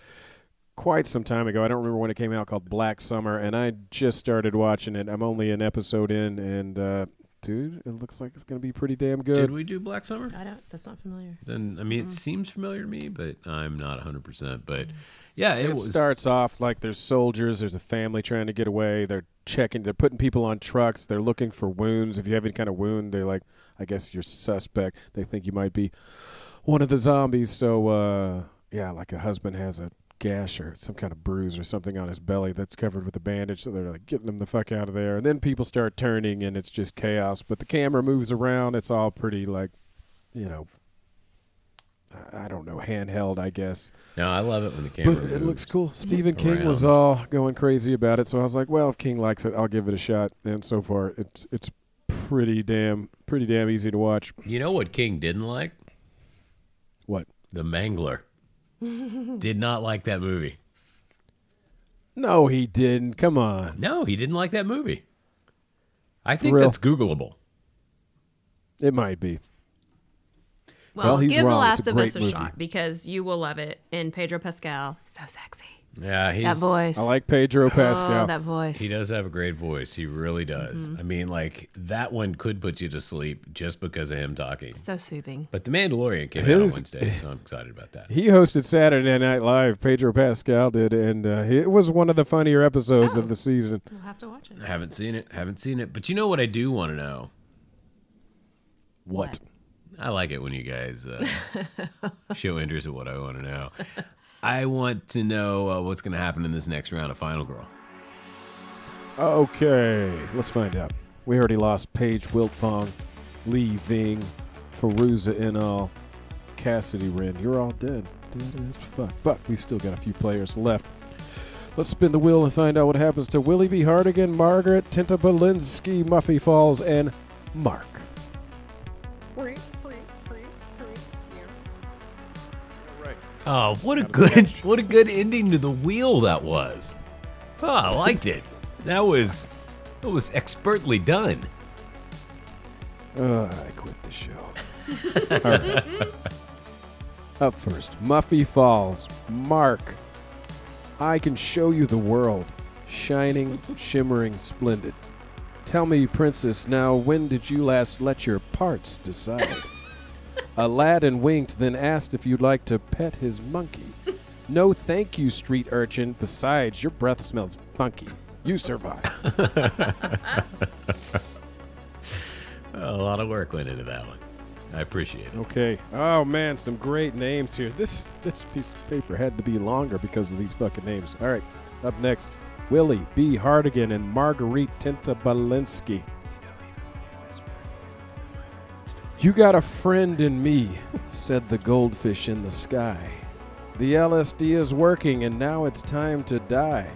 quite some time ago. I don't remember when it came out called Black Summer, and I just started watching it. I'm only an episode in, and uh, dude, it looks like it's gonna be pretty damn good. did we do Black Summer? I don't. That's not familiar. Then I mean, it seems familiar to me, but I'm not 100. percent But yeah, it, It was. starts off like there's soldiers. There's a family trying to get away. They're checking. They're putting people on trucks. They're looking for wounds. If you have any kind of wound, they like. I guess you're suspect. They think you might be one of the zombies. So uh, yeah, like a husband has a gash or some kind of bruise or something on his belly that's covered with a bandage. So they're like getting him the fuck out of there. And then people start turning, and it's just chaos. But the camera moves around. It's all pretty like, you know. I- don't know, handheld, I guess. No, I love it when the camera. But it looks cool. Stephen King was all going crazy about it, so I was like, "Well, if King likes it, I'll give it a shot." And so far, it's it's pretty damn pretty damn easy to watch. You know what King didn't like? What? The Mangler. *laughs* Did not like that movie. No, he didn't. Come on. No, he didn't like that movie. I think real? that's Googleable. It might be. Well, Well, he's give wrong. The Last of Us great a movie. shot because you will love it. And Pedro Pascal, so sexy. Yeah, he's that voice. I like Pedro Pascal. Oh, that voice. He does have a great voice. He really does. Mm-hmm. I mean, like that one could put you to sleep just because of him talking. So soothing. But The Mandalorian came out on Wednesday, so I'm *laughs* excited about that. he hosted Saturday Night Live. Pedro Pascal did, and uh, it was one of the funnier episodes Oh. of the season. We'll have to watch it. I haven't seen it. Haven't seen it. But you know what I do want to know? What? I like it when you guys uh, *laughs* show interest in what I want to know. I want to know uh, what's going to happen in this next round of Final Girl. Okay, let's find out. We already lost Paige Wiltfong, Lee Ving, Feruza Inal, Cassidy Wren. You're all dead. Dead as fuck. But we still got a few players left. Let's spin the wheel and find out what happens to Willie B. Hardigan, Margaret Tintabalinsky, Muffy Falls, and Mark. Oh, what a good *laughs* what a good ending to the wheel that was. Oh, I *laughs* liked it. That was that was expertly done. Uh, I quit the show. Right. *laughs* Up first, Muffy Falls. Mark. I can show you the world. Shining, shimmering, splendid. Tell me, princess, now when did you last let your parts decide? Aladdin winked, then asked if you'd like to pet his monkey. *laughs* No thank you, street urchin. Besides, your breath smells funky. You survive. *laughs* A lot of work went into that one. I appreciate it. Okay. Oh man, some great names here. This this piece of paper had to be longer because of these fucking names. All right. Up next, Willie B. Hardigan and Marguerite Tinta Tintabalinsky. You got a friend in me, said the goldfish in the sky. The LSD is working and now it's time to die.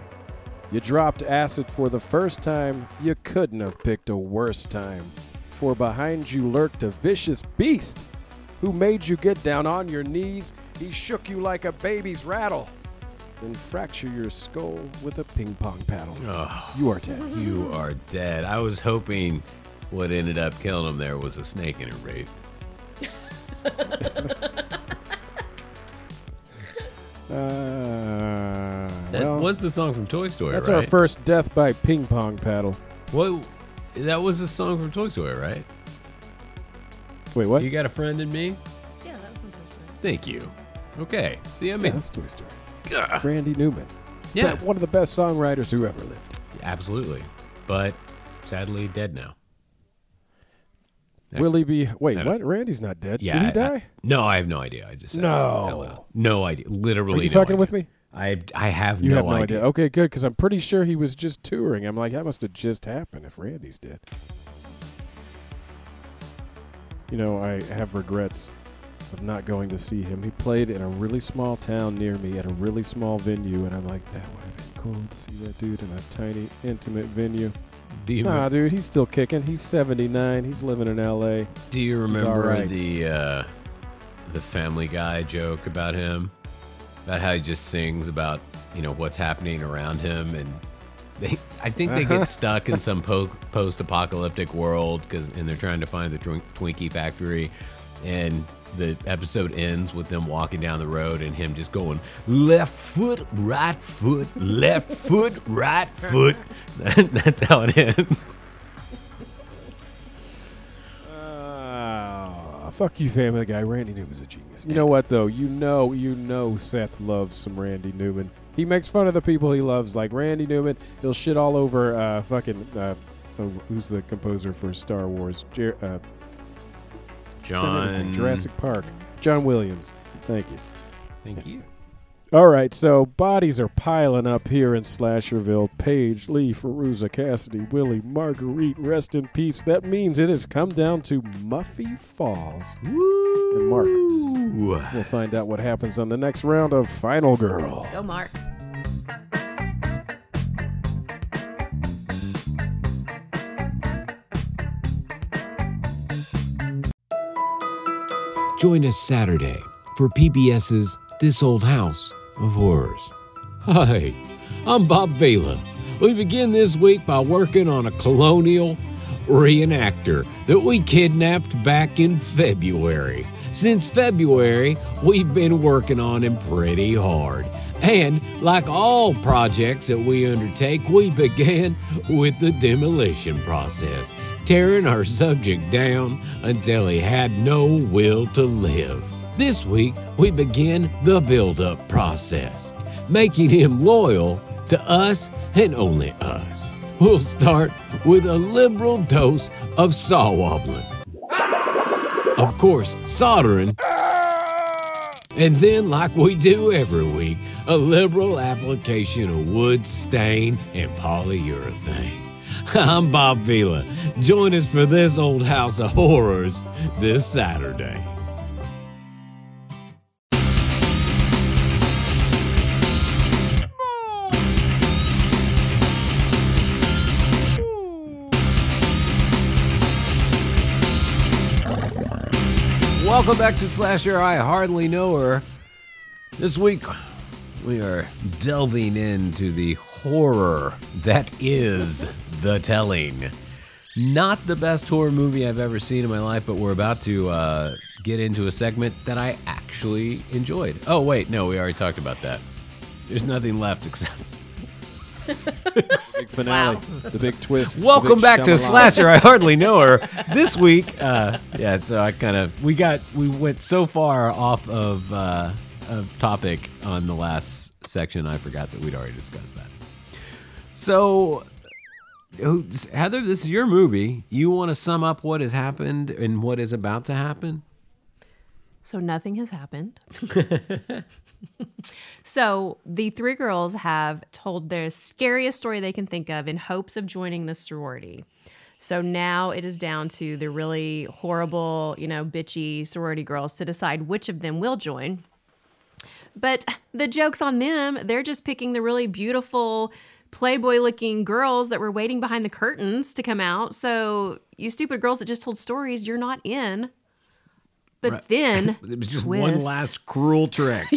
You dropped acid for the first time, you couldn't have picked a worse time. For behind you lurked a vicious beast who made you get down on your knees. He shook you like a baby's rattle, then fracture your skull with a ping pong paddle. Oh, You are dead. you are dead. I was hoping what ended up killing him there was a snake in a rape. *laughs* Uh, That well, was the song from Toy Story, that's right? our first death by ping pong paddle. What? That was the song from Toy Story, right? Wait, what? You got a friend in me? Yeah, that was interesting. Thank you. Okay. See, I Yeah, mean, that's Toy Story. Ugh. Randy Newman. yeah, One of the best songwriters who ever lived. absolutely. But sadly, dead now. Will he be? Wait, what? Randy's not dead. Yeah. Did he I- I- die? no, I have no idea. I just said No. no idea. Literally, Are you no fucking idea. with me? I I have You no, have no idea. idea. Okay, good, because I'm pretty sure he was just touring. I'm like, that must have just happened if Randy's dead. You know, I have regrets of not going to see him. He played in a really small town near me at a really small venue, and I'm like, that would have been cool to see that dude in a tiny, intimate venue. Do you Nah, dude, he's still kicking. He's 79. He's living in L.A. do you remember right. the uh, the Family Guy joke about him? About how he just sings about you know what's happening around him, and they I think they Uh-huh. get stuck in some po- *laughs* post-apocalyptic world because and they're trying to find the Twink- Twinkie factory, and the episode ends with them walking down the road and him just going left foot, right foot, left *laughs* foot, right foot. *laughs* That's how it ends. Ah, fuck you, Family Guy. Randy Newman's a genius. You know what, though? You know, you know Seth loves some Randy Newman. He makes fun of the people he loves, like Randy Newman. He'll shit all over uh, fucking. Uh, oh, who's the composer for Star Wars? Jer- uh, just anything. John Jurassic Park. John Williams. Thank you. Thank you. All right, so bodies are piling up here in Slasherville. Paige, Lee, Feruza, Cassidy, Willie, Marguerite, rest in peace. That means it has come down to Muffy Falls. And Mark, we'll find out what happens on the next round of Final Girl. Go, Mark. Join us Saturday for PBS's This Old House of Horrors. Hi, I'm Bob Vila. We begin this week by working on a colonial reenactor that we kidnapped back in February. Since February, we've been working on him pretty hard. And like all projects that we undertake, we *laughs* began with the demolition process, tearing our subject down until he had no will to live. This week, we begin the build up process, making him loyal to us and only us. We'll start with a liberal dose of saw wobbling. Of course, soldering. And then, like we do every week, a liberal application of wood stain and polyurethane. *laughs* I'm Bob Vila. Join us for this old house of horrors this Saturday. Welcome back to Slasher. I hardly know her. This week, we are delving into the horror that is The Telling. Not the best horror movie I've ever seen in my life, but we're about to uh, get into a segment that I actually enjoyed. Oh, wait, no, we already talked about that. There's nothing left except. Big finale. The big twist. Welcome big back to Slasher. I hardly know her. This week, uh, yeah. So I kind of we got we went so far off of uh, of topic on the last section. I forgot that we'd already discussed that. So, Heather, this is your movie. You want to sum up what has happened and what is about to happen? So nothing has happened. *laughs* so the three girls have told their scariest story they can think of in hopes of joining the sorority. So now it is down to the really horrible, you know, bitchy sorority girls to decide which of them will join. But the joke's on them. They're just picking the really beautiful, Playboy looking girls that were waiting behind the curtains to come out. So, you stupid girls that just told stories, you're not in. But then, *laughs* It was just one last cruel trick. *laughs*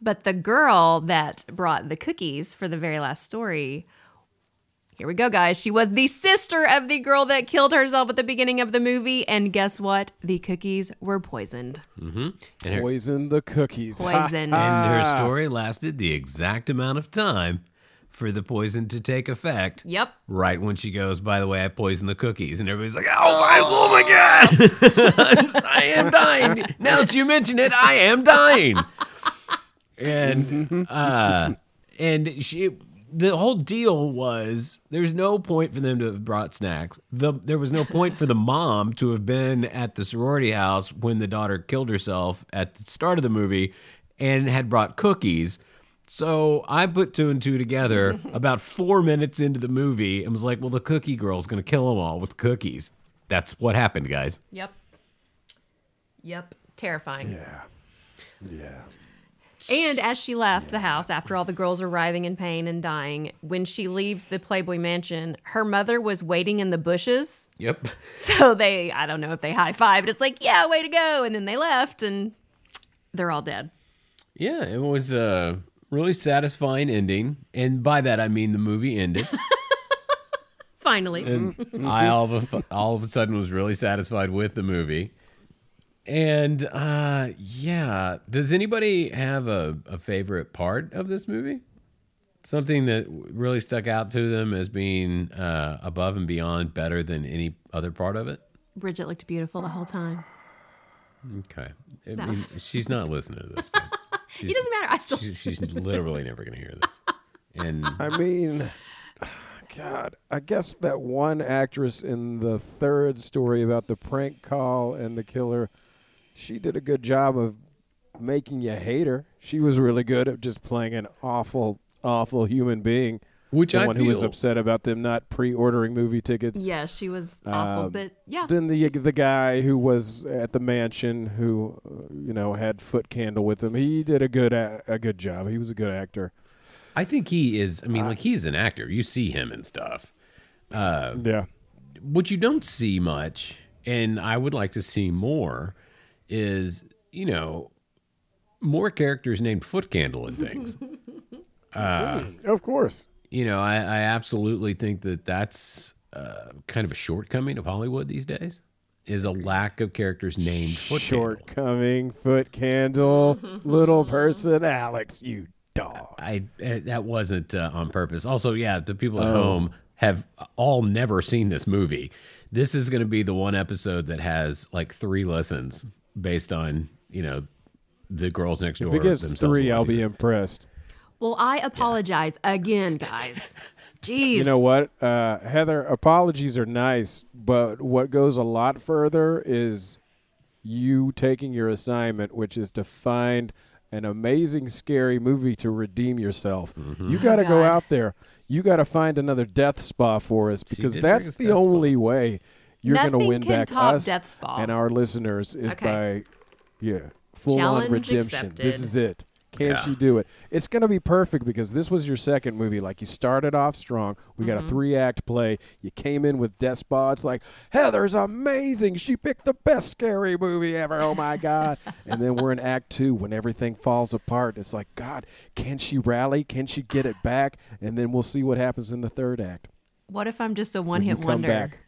But the girl that brought the cookies for the very last story, here we go, guys. She was the sister of the girl that killed herself at the beginning of the movie. And guess what? The cookies were poisoned. Mm-hmm. And her, Poison the cookies. Poison. and her story lasted the exact amount of time for the poison to take effect. Yep. right when she goes, by the way, I poisoned the cookies. And everybody's like, oh my, oh my God. *laughs* *laughs* I'm, dying. Now that you mention it, I am dying. And, uh, and she, the whole deal was there's no point for them to have brought snacks. The there was no point for the mom to have been at the sorority house when the daughter killed herself at the start of the movie and had brought cookies. So I put two and two together *laughs* about four minutes into the movie and was like, well, the cookie girl's going to kill them all with cookies. That's what happened, guys. Yep. Yep. Terrifying. Yeah. Yeah. And as she left the house after all the girls are writhing in pain and dying, when she leaves the Playboy Mansion, her mother was waiting in the bushes. Yep. *laughs* So they, I don't know if they high fived. It's like, yeah, way to go. And then they left and they're all dead. Yeah, it was a really satisfying ending. And by that, I mean the movie ended. *laughs* Finally. and I all of a, all of a sudden was really satisfied with the movie. And uh, yeah, does anybody have a, a favorite part of this movie? Something that really stuck out to them as being uh, above and beyond better than any other part of it? Bridget looked beautiful the whole time. Okay, I mean, she's not listening to this. but She's, It doesn't matter. I still. she's, she's literally never going to hear this. And *laughs* I mean, God, I guess that one actress in the third story about the prank call and the killer, she did a good job of making you hate her. She was really good at just playing an awful, awful human being. Which the I one feel who was upset about them not pre-ordering movie tickets. Yeah, she was awful, Um, but yeah. Then the the guy who was at the mansion who, uh, you know, had Foot Candle with him. He did a good a, a good job. He was a good actor. I think he is. I mean, like he's an actor. You see him and stuff. Uh, Yeah. what you don't see much, and I would like to see more, is you know more characters named Foot Candle and things. *laughs* Of course. You know, I, I absolutely think that that's uh, kind of a shortcoming of Hollywood these days. Is a lack of characters named Foot Candle. Shortcoming, foot candle, *laughs* little person, Alex, you dog. I uh, that wasn't uh, on purpose. Also, yeah, the people Oh. at home have all never seen this movie. This is going to be the one episode that has like three lessons based on you know the girls next door. If it gets themselves three, I'll watching be it. impressed. Well, I apologize again, *laughs* guys. Jeez. You know what, uh, Heather? Apologies are nice, but what goes a lot further is you taking your assignment, which is to find an amazing, scary movie to redeem yourself. Mm-hmm. You got to go out there. You got to find another death spa for us because that's the Death Spa. only way you're going to win back top us Death Spa. and our listeners is Okay. by yeah full on Challenge redemption. This is it. Can Yeah. she do it? It's going to be perfect because this was your second movie. Like you started off strong. We got Mm-hmm. a three act play. You came in with. It's like Heather's amazing. She picked the best scary movie ever. Oh my god! *laughs* and then we're in Act Two when everything falls apart. It's like God, can she rally? Can she get it back? And then we'll see what happens in the third act. what if I'm just a one hit wonder? back.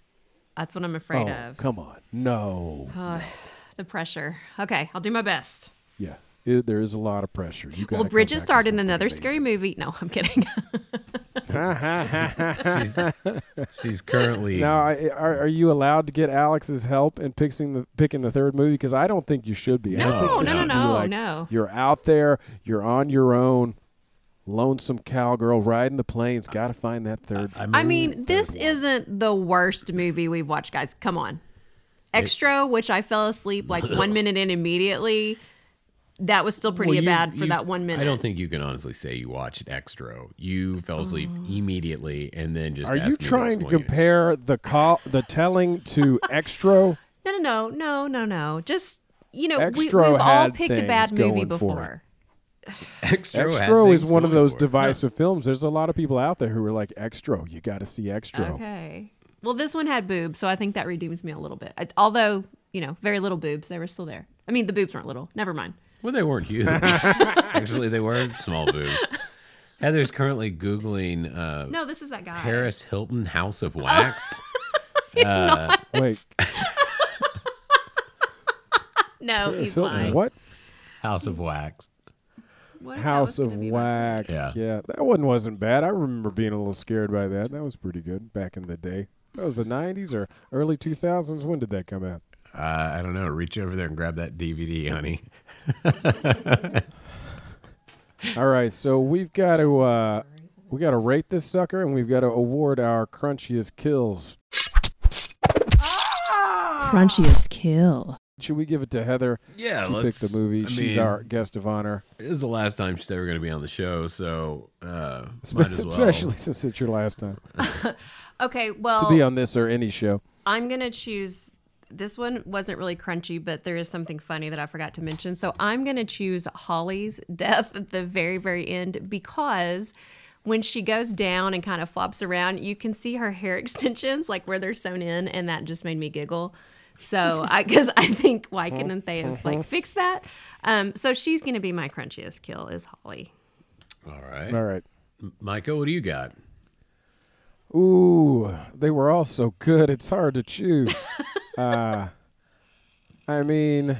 That's what I'm afraid oh, of. come on, no, *sighs* The pressure. Okay, I'll do my best. yeah. It, there is a lot of pressure. You Well, gotta Bridget back starred in something another scary movie. No, I'm kidding. She's, she's currently Now, I, are, are you allowed to get Alex's help in picking the picking the third movie? Because I don't think you should be. I No, think no, no, no, like, no. You're out there. You're on your own. Lonesome cowgirl riding the plains. Got to find that third. I mean, I mean, this isn't the worst movie we've watched, guys. Come on. Extra, which I fell asleep like one *laughs* minute in immediately. That was still pretty well, you- bad for you- that one minute. I don't think you can honestly say you watched Extra. You fell asleep oh. immediately and then just. Are asked you me trying to explain it. compare the call, the telling to *laughs* Extra? No, no, no, no, no, no. Just you know, we, Extra we've all had picked a things bad movie going for it. before. *sighs* Extra, had Extra is one of those for it. divisive films. There's a lot of people out there who are like, Extra, you got to see Extra. Okay. Well, this one had boobs, so I think that redeems me a little bit. I, although, you know, very little boobs, they were still there. I mean, the boobs weren't little. Never mind. Well, they weren't huge. *laughs* Actually, they were small boobs. Heather's currently Googling uh, No, this is that guy. Paris Hilton House of Wax. *laughs* uh, Wait, *laughs* No, he's so- lying. what? House of Wax. What if that House was of gonna be my Wax. Yeah. Yeah. that one wasn't bad. I remember being a little scared by that. That was pretty good back in the day. That was the 90s or early 2000s. When did that come out? Uh, I don't know. Reach over there and grab that DVD, honey. *laughs* All right, so we've got to uh, We got to rate this sucker, and we've got to award our crunchiest kills. Crunchiest kill. Should we give it to Heather? Yeah, she let's- picked the movie. I She's mean- our guest of honor, This is the last time she's ever going to be on the show, so uh, might as well. especially *laughs* since it's your last time *laughs* Okay, well, to be on this or any show. I'm gonna choose. This one wasn't really crunchy, but there is something funny that I forgot to mention. So I'm gonna choose Holly's *laughs* death at the very, very end because when she goes down and kind of flops around, you can see her hair *laughs* extensions, like where they're sewn in, and that just made me giggle. So *laughs* I, because I think why couldn't they have like fixed that? Um, so she's gonna be my crunchiest kill is Holly. All right. All right. Micah, what do you got? Ooh, they were all so good. It's hard to choose. Uh, I mean,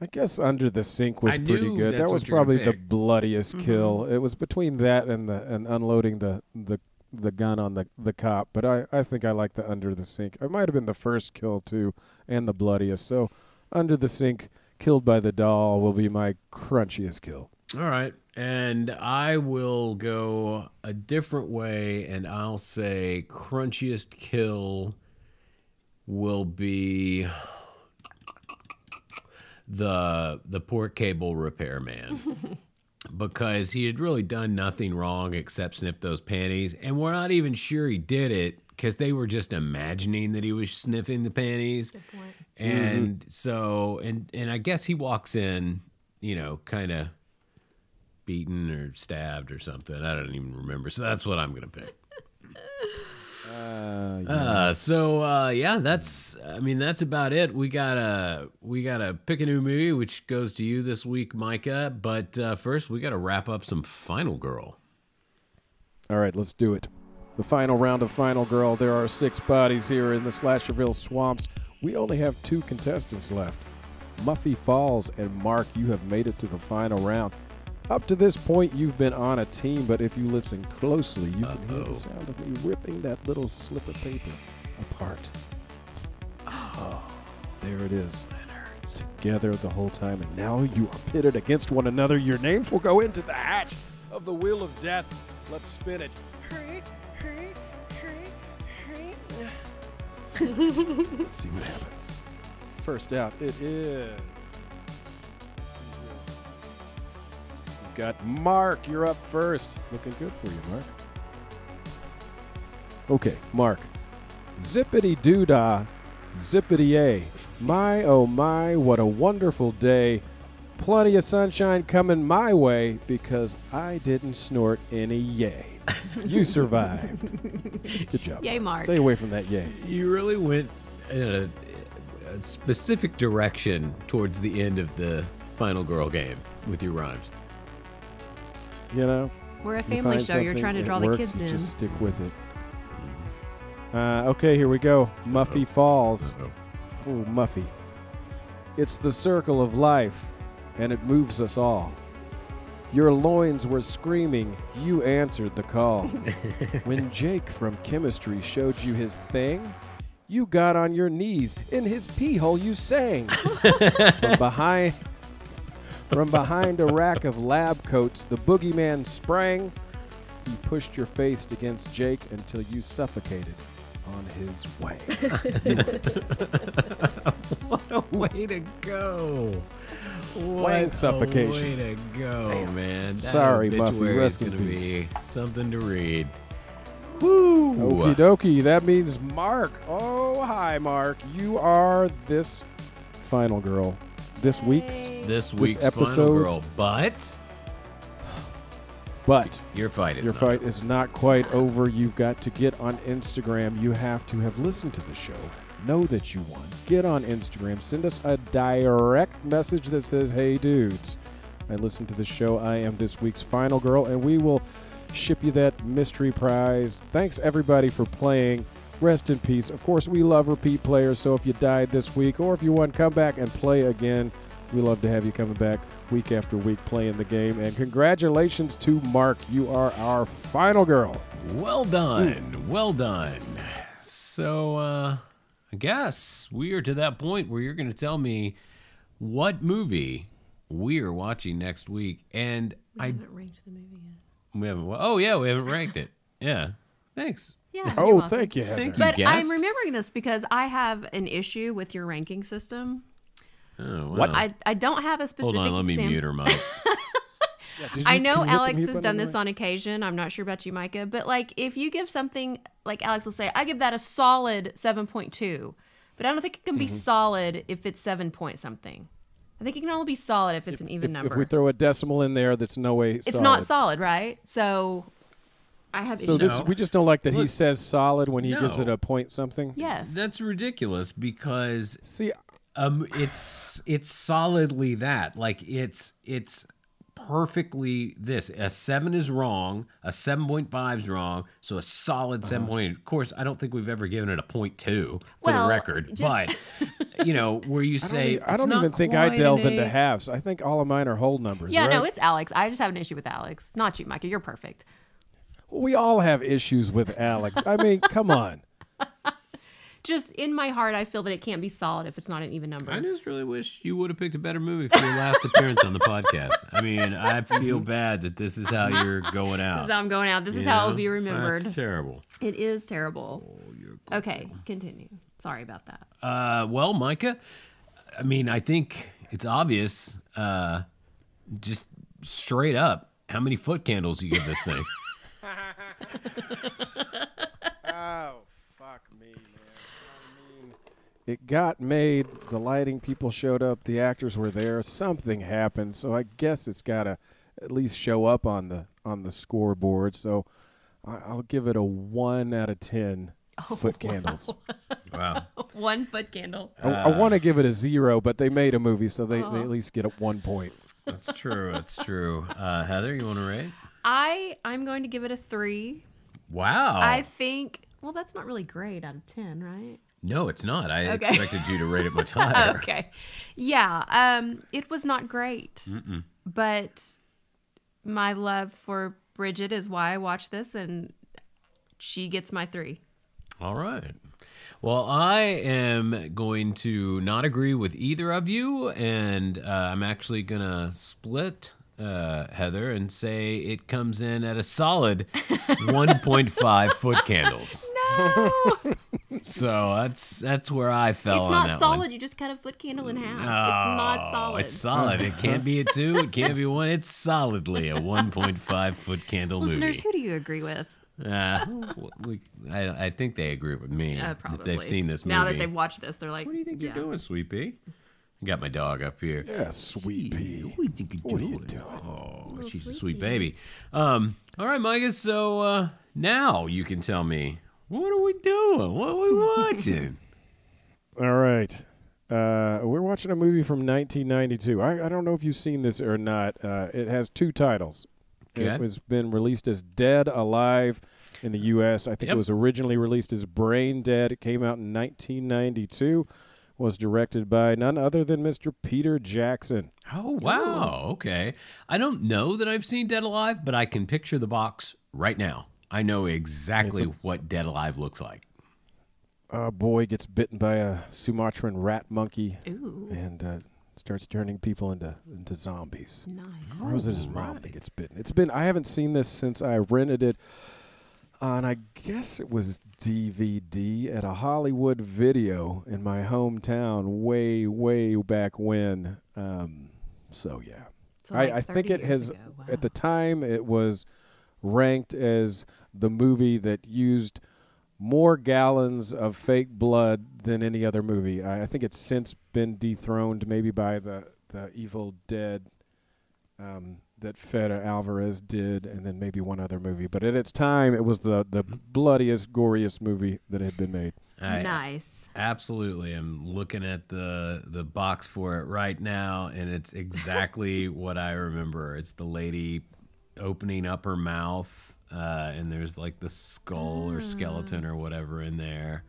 I guess Under the Sink was I pretty knew good. that's That what was you were probably the pick. bloodiest Mm-hmm. kill. It was between that and the and unloading the the the gun on the the cop. But I I think I like the Under the Sink. It might have been the first kill too, and the bloodiest. So, Under the Sink, killed by the doll, will be my crunchiest kill. All right. And I will go a different way, and I'll say crunchiest kill will be the the poor cable repairman. *laughs* because he had really done nothing wrong except sniff those panties, and we're not even sure he did it because they were just imagining that he was sniffing the panties. And mm-hmm. so, and and I guess he walks in, you know, kind of beaten or stabbed or something. I don't even remember. So that's what I'm gonna pick. *laughs* Uh, Uh, so uh, yeah, that's. I mean, that's about it. We gotta we gotta pick a new movie, which goes to you this week, Micah. But uh, first, we gotta wrap up some Final Girl. All right, let's do it. The final round of Final Girl. There are six bodies here in the Slasherville swamps. We only have two contestants left. Muffy Falls and Mark, you have made it to the final round. Up to this point, you've been on a team, but if you listen closely, you can hear the sound of me ripping that little slip of paper apart. Oh, there it is. Together the whole time, and now you are pitted against one another. Your names will go into the hatch of the Wheel of Death. Let's spin it. *laughs* Let's see what happens. First out, it is. Got Mark. You're up first. Looking good for you, Mark. Okay, Mark. Zippity doo dah, zippity a. My oh my, what a wonderful day. Plenty of sunshine coming my way because I didn't snort any yay. You *laughs* survived. Good job. Yay, Mark. Stay away from that yay. You really went in a, a specific direction towards the end of the Final Girl game with your rhymes. You know? We're a family find show. You're trying to it draw works, the kids in. Just stick with it. Uh, okay, here we go. Muffy Falls. Uh-oh. Ooh, Muffy. It's the circle of life, and it moves us all. Your loins were screaming, you answered the call. *laughs* when Jake from chemistry showed you his thing, you got on your knees. In his pee hole, you sang. *laughs* from behind, from behind a rack of lab coats, the boogeyman sprang. You pushed your face against Jake until you suffocated on his way. *laughs* What a way to go! What Wang suffocation. way to go, man! That Sorry, Muffy. obituary Rest is in gonna peace. be something to read. Woo! Okie dokie. That means Mark. Oh, hi, Mark. You are this final girl. This week's. This week's Final episode's- but But your fight is your fight over. is not quite over. You've got to get on Instagram. You have to have listened to the show. Know that you won. Get on Instagram. Send us a direct message that says, Hey, dudes, I listened to the show. I am this week's final girl, and we will ship you that mystery prize. Thanks, everybody, for playing. Rest in peace. Of course, we love repeat players, so if you died this week or if you want, to come back and play again. We love to have you coming back week after week playing the game. And congratulations to Mark. You are our final girl. Well done. Well done. So, uh, I guess we are to that point where you're going to tell me what movie we are watching next week. And We I, haven't ranked the movie yet. We haven't. Oh yeah, we haven't ranked it. Yeah. Thanks. Yeah. you're Oh, thank you, Heather. Thank you. But I'm remembering this because I have an issue with your ranking system. Oh, What? I, I don't have a specific Hold on, let me exam- mute her, Mike. *laughs* Did I know can you hit the Alex has done this on occasion. I'm not sure about you, Micah, but like if you give something like Alex will say, I give that a solid 7.2, but I don't think it can be Mm-hmm. solid if it's seven point something. I think it can only be solid if it's an even If, number. if we throw a decimal in there, that's no way. it's not solid, right? So I have So issues. this No. we just don't like that he Look- says solid when he gives No. it a point something. yes. That's ridiculous because See, um, it's it's solidly that. Like it's it's perfectly this. A seven is wrong. A seven point five is wrong. So a solid seven Uh-huh. point. Of course, I don't think we've ever given it a point two for Well, the record. just- But *laughs* you know, where you I don't, say e- I it's don't not even think I quite delve an into A. halves. I think all of mine are whole numbers. yeah, no, it's Alex. I just have an issue with Alex. Not you, Micah. You're perfect. We all have issues with Alex. I mean, come on. *laughs* Just in my heart, I feel that it can't be solid if it's not an even number. I just really wish you would have picked a better movie for your last appearance on the podcast. I mean, I feel bad that this is how you're *laughs* going out. This is how I'm going out. This is you how it will be remembered. That's terrible. It is terrible. okay, continue. Sorry about that. Uh, well, Micah, I mean, I think it's obvious. Uh, just straight up, how many foot candles you give this thing? *laughs* Oh, fuck me, man. I mean, it got made. The lighting people showed up. The actors were there. Something happened. So I guess it's got to at least show up on the on the scoreboard. So I, I'll give it a one out of ten *laughs* foot candles. wow. *laughs* One foot candle. I, I want to give it a zero, but they made a movie, so they, they at least get a one point. That's true. That's true. Uh, Heather, you want to rate? I I'm going to give it a three. Wow. I think. Well, that's not really great out of ten, right? No, it's not. I Okay. expected you to rate it much *laughs* higher. Okay. Yeah. Um. It was not great, but my love for Bridget is why I watched this, and she gets my three. All right. Well, I am going to not agree with either of you, and uh, I'm actually going to split uh, Heather and say it comes in at a solid *laughs* 1.5 foot candles. *laughs* No, So that's that's where I fell it's not solid. one. You just cut a foot candle in half. it's not solid. It's solid. It can't be a two. It can't be one. It's solidly a 1.5 foot candle Listeners, movie. who do you agree with? Uh, we, I, I think they agree with me Uh, if probably. they've seen this movie. Now that they've watched this, they're like, What do you think yeah. you're doing, Sweet Pea? I got my dog up here. Yeah, sweet pea. What do you think you're What are you doing? doing? Oh, she's a sweet baby. Um, all right, Micah. So uh, now you can tell me what are we doing? What are we watching? *laughs* All right. Uh, we're watching a movie from 1992. I, I don't know if you've seen this or not. Uh, it has two titles. Okay. It was been released as Dead Alive in the U.S. I think Yep. it was originally released as Brain Dead. It came out in 1992. Was directed by none other than Mr. Peter Jackson. oh wow. Okay. I don't know that I've seen Dead Alive, but I can picture the box right now. I know exactly what Dead Alive looks like. A boy gets bitten by a Sumatran rat monkey Ooh, and uh, starts turning people into into zombies. nice. Or was it his mom that gets bitten? It's been I haven't seen this since I rented it on I guess it was DVD at a Hollywood video in my hometown way way back when. Um, so yeah, So like I, I think it has. Wow. at the time it was ranked as the movie that used more gallons of fake blood than any other movie. I, I think it's since been dethroned, maybe by the the Evil Dead um, that Fede Alvarez did, and then maybe one other movie. But at its time, it was the the bloodiest, goriest movie that had been made. I nice. absolutely I'm looking at the the box for it right now, and it's exactly *laughs* what I remember. It's the lady opening up her mouth, uh, and there's like the skull or skeleton or whatever in there.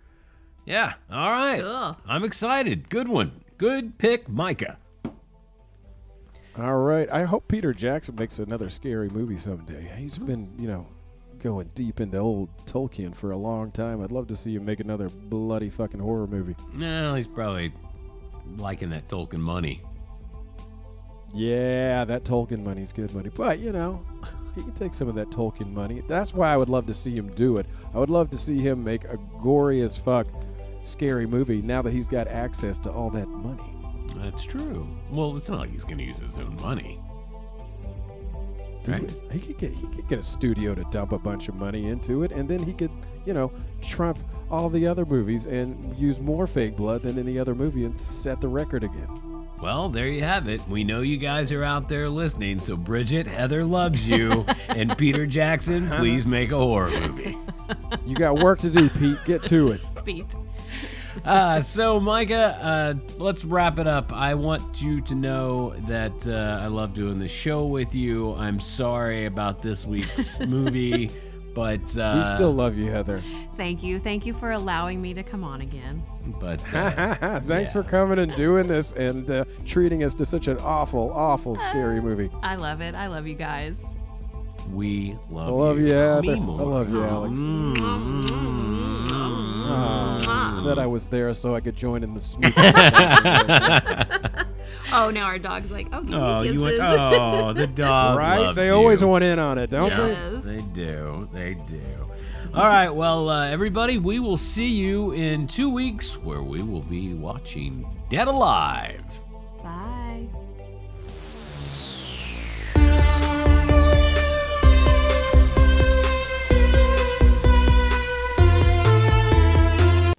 Yeah. All right. Cool. I'm excited. Good one. Good pick, Micah. All right, I hope Peter Jackson makes another scary movie someday. He's hmm. been, you know, going deep into old Tolkien for a long time. I'd love to see him make another bloody fucking horror movie. No, he's probably liking that Tolkien money. Yeah, that Tolkien money's good money, but you know, he can take some of that Tolkien money. That's why I would love to see him do it. I would love to see him make a gory as fuck scary movie now that he's got access to all that money. That's true. Well, it's not like he's going to use his own money. Dude, Right. He could get he could get a studio to dump a bunch of money into it, and then he could, you know, trump all the other movies and use more fake blood than any other movie and set the record again. Well, there you have it. We know you guys are out there listening, so Bridget, Heather loves you, *laughs* and Peter Jackson, uh-huh. please make a horror movie. You got work to do, Pete. Get to it. *laughs* Beat. Uh, so, Micah, uh, let's wrap it up. I want you to know that uh, I love doing the show with you. I'm sorry about this week's *laughs* movie, but uh, We still love you, Heather. Thank you. Thank you for allowing me to come on again. But *laughs* uh, Thanks for coming and doing this and uh, treating us to such an awful, awful, scary movie. I love it. I love you guys. we love, I love you, Tell Heather. I love you, Alex. Mm. Oh, that I was there so I could join in the *laughs* smooth. *laughs* Oh, now our dog's like, oh, give Oh, me you kisses. went, oh, the *laughs* dog. right? loves They always you. want in on it, don't Yes. They do. They do. All right. Well, uh, everybody, we will see you in two weeks where we will be watching Dead Alive.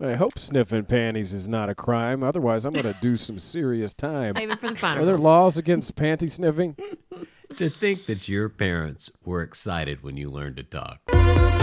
I hope sniffing panties is not a crime. Otherwise, I'm going to do some serious time. Save it for the final. Are there laws against panty sniffing? To think that your parents were excited when you learned to talk.